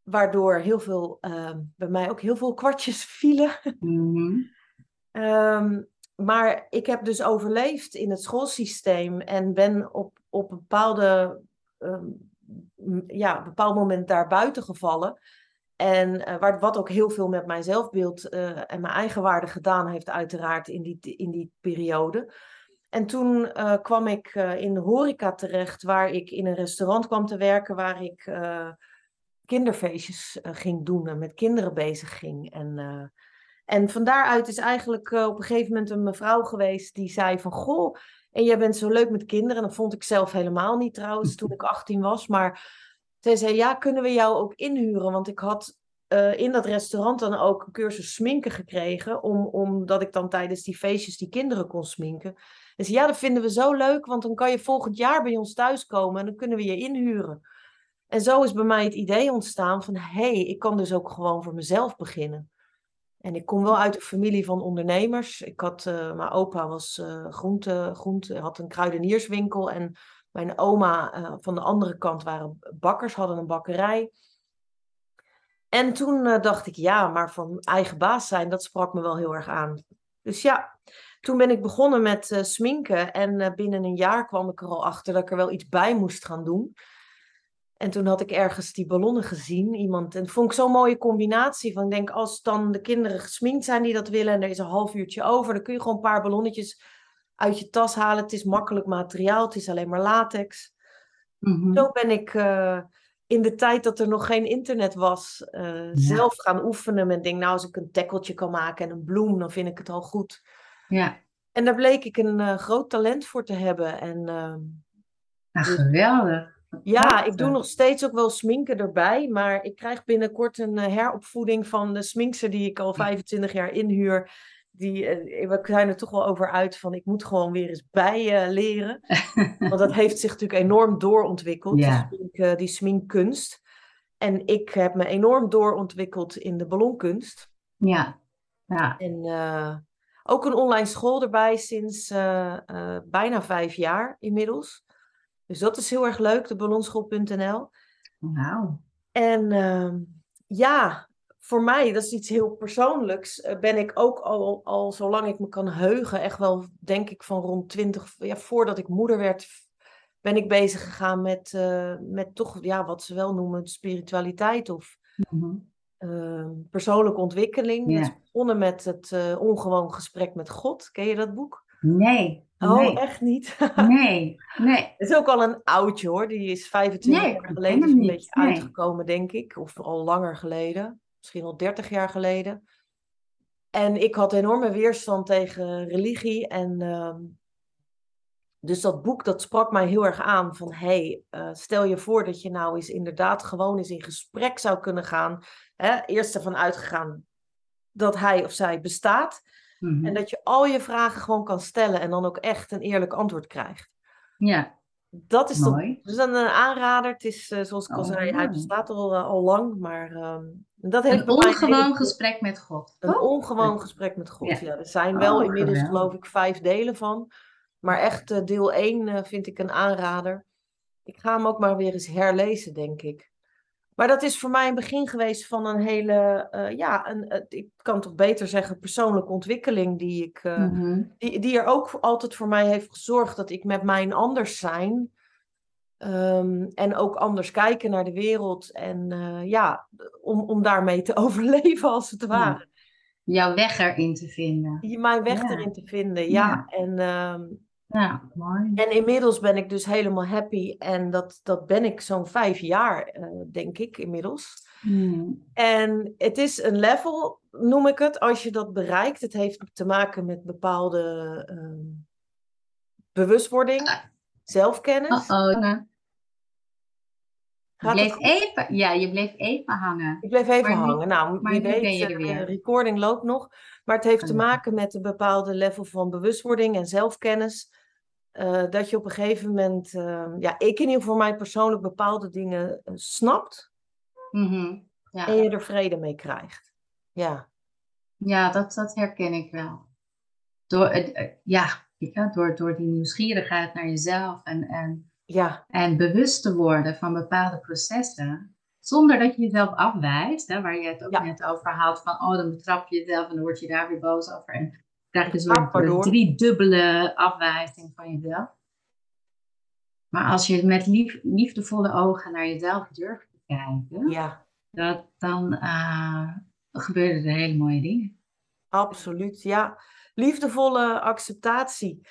Waardoor heel veel, uh, bij mij ook heel veel kwartjes vielen. Mm um, maar ik heb dus overleefd in het schoolsysteem en ben op, op een bepaalde, um, ja, bepaald moment daar buiten gevallen. En uh, waar, wat ook heel veel met mijn zelfbeeld uh, en mijn eigenwaarde gedaan heeft, uiteraard in die, in die periode. En toen uh, kwam ik in de horeca terecht, waar ik in een restaurant kwam te werken, waar ik kinderfeestjes ging doen en met kinderen bezig ging. En, en van daaruit is eigenlijk op een gegeven moment een mevrouw geweest die zei van, goh, en jij bent zo leuk met kinderen. En dat vond ik zelf helemaal niet trouwens toen ik 18 was, maar zij zei, ja, kunnen we jou ook inhuren? Want ik had uh, in dat restaurant dan ook een cursus sminken gekregen, om, omdat ik dan tijdens die feestjes die kinderen kon sminken. En zei, ja, dat vinden we zo leuk, want dan kan je volgend jaar bij ons thuiskomen en dan kunnen we je inhuren. En zo is bij mij het idee ontstaan van, hé, hey, ik kan dus ook gewoon voor mezelf beginnen. En ik kom wel uit een familie van ondernemers. Ik had, uh, mijn opa was uh, groente, groente, had een kruidenierswinkel. En mijn oma uh, van de andere kant waren bakkers, hadden een bakkerij. En toen dacht ik, ja, maar voor eigen baas zijn, dat sprak me wel heel erg aan. Dus ja, toen ben ik begonnen met sminken. En binnen een jaar kwam ik er al achter dat ik er wel iets bij moest gaan doen. En toen had ik ergens die ballonnen gezien. Iemand, en vond ik zo'n mooie combinatie. Van ik denk, als dan de kinderen gesminkt zijn die dat willen en er is een half uurtje over, dan kun je gewoon een paar ballonnetjes uit je tas halen. Het is makkelijk materiaal, het is alleen maar latex. Mhm. Zo ben ik uh, in de tijd dat er nog geen internet was, uh, ja. zelf gaan oefenen met denk, nou als ik een tekkeltje kan maken en een bloem, dan vind ik het al goed. Ja. En daar bleek ik een uh, groot talent voor te hebben. En, nou, geweldig. Ja, ik doe nog steeds ook wel sminken erbij. Maar ik krijg binnenkort een heropvoeding van de sminkster die ik al 25 jaar inhuur. Die, uh, we zijn er toch wel over uit van ik moet gewoon weer eens bij uh, leren. Want dat heeft zich natuurlijk enorm doorontwikkeld, Ja. die, smink, die sminkkunst. En ik heb me enorm doorontwikkeld in de ballonkunst. Ja. ja. En ook een online school erbij sinds bijna vijf jaar inmiddels. Dus dat is heel erg leuk, de ballonschool.nl. Wauw. En uh, ja, voor mij, dat is iets heel persoonlijks, uh, ben ik ook al, al zolang ik me kan heugen, echt wel denk ik van rond 20, ja, voordat ik moeder werd, ben ik bezig gegaan met, uh, met toch, ja, wat ze wel noemen, spiritualiteit of mm -hmm. persoonlijke ontwikkeling. Is begonnen met het uh, ongewoon gesprek met God. Ken je dat boek? Nee. Oh, nee. echt niet? nee, nee. Het is ook al een oudje hoor. Die is 25 Nee, jaar geleden is een beetje Nee. uitgekomen, denk ik. Of al langer geleden. Misschien al 30 jaar geleden. En ik had enorme weerstand tegen religie. En ehm, dus dat boek, dat sprak mij heel erg aan. Van, hé, hey, uh, stel je voor dat je nou eens inderdaad gewoon eens in gesprek zou kunnen gaan. Hè? Eerst ervan uitgegaan dat hij of zij bestaat. Mhm. En dat je al je vragen gewoon kan stellen en dan ook echt een eerlijk antwoord krijgt. Ja, Dat is, dat, mooi. dus dan een aanrader. Het is, uh, zoals ik al Oh, zei, hij bestaat al, uh, al lang. Maar uh, dat heeft Een ongewoon hele- gesprek met God. Een ongewoon gesprek met God. Ja. Ja. Er zijn wel Oh, inmiddels geweldig. geloof ik vijf delen van. Maar echt uh, deel 1 vind ik een aanrader. Ik ga hem ook maar weer eens herlezen, denk ik. Maar dat is voor mij een begin geweest van een hele, uh, ja, een, uh, ik kan toch beter zeggen, persoonlijke ontwikkeling die ik, uh, Mhm. die, die er ook altijd voor mij heeft gezorgd dat ik met mijn anders zijn um, en ook anders kijken naar de wereld en uh, ja, om, om daarmee te overleven als het ware. Jouw weg erin te vinden. Mijn weg Ja. erin te vinden, ja. Ja. En, um, Ja, mooi. en inmiddels ben ik dus helemaal happy en dat, dat ben ik zo'n vijf jaar, uh, denk ik, inmiddels. Hmm. En het is een level, noem ik het, als je dat bereikt. Het heeft te maken met bepaalde um, bewustwording, zelfkennis. Uh oh. Je bleef even, ja, je bleef even hangen. Ik bleef even Maar nu- hangen. Nou, maar wie nu weet, ben je er eh, weer. de recording loopt nog. Maar het heeft te maken met een bepaalde level van bewustwording en zelfkennis. eh, dat je op een gegeven moment, eh, ja, ik in ieder geval mij persoonlijk bepaalde dingen snapt. Mhm. ja. En je er vrede mee krijgt. Ja, Ja, dat, dat herken ik wel. Door, ja, door, door die nieuwsgierigheid naar jezelf en, en, ja, en bewust te worden van bepaalde processen. Zonder dat je jezelf afwijst, hè, waar je het ook Ja. net over had. Van, oh, dan betrap je jezelf en dan word je daar weer boos over. En krijg je door. driedubbele afwijzing van jezelf. Maar als je met lief, liefdevolle ogen naar jezelf durft te kijken, ja. dat, dan eh, gebeuren er hele mooie dingen. Absoluut, ja. Liefdevolle acceptatie.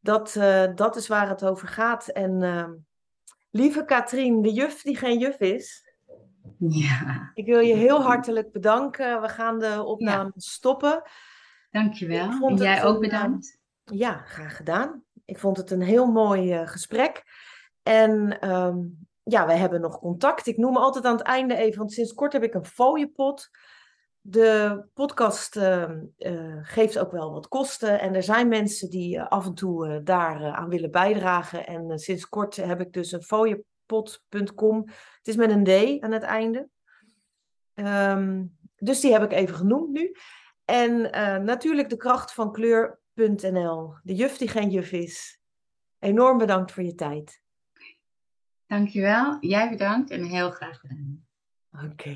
Dat, eh, dat is waar het over gaat. En ehm, lieve Katrien, de juf die geen juf is. Ja, Ik wil je heel hartelijk bedanken. We gaan de opname stoppen. dankjewel. En jij het ook een, bedankt. Ja, graag gedaan. Ik vond het een heel mooi eh, gesprek. En ehm, ja, we hebben nog contact. Ik noem altijd aan het einde even, want sinds kort heb ik een fooiepot. De podcast ehm, eh, geeft ook wel wat kosten. En er zijn mensen die eh, af en toe eh, daar aan willen bijdragen. En sinds kort heb ik dus een fooiepot blogspot.com. Het is met een D aan het einde. Ehm, dus die heb ik even genoemd nu. En natuurlijk de kracht van kleur.nl. De juf die geen juf is. Enorm bedankt voor je tijd. Dankjewel. Jij bedankt en heel graag gedaan. Oké.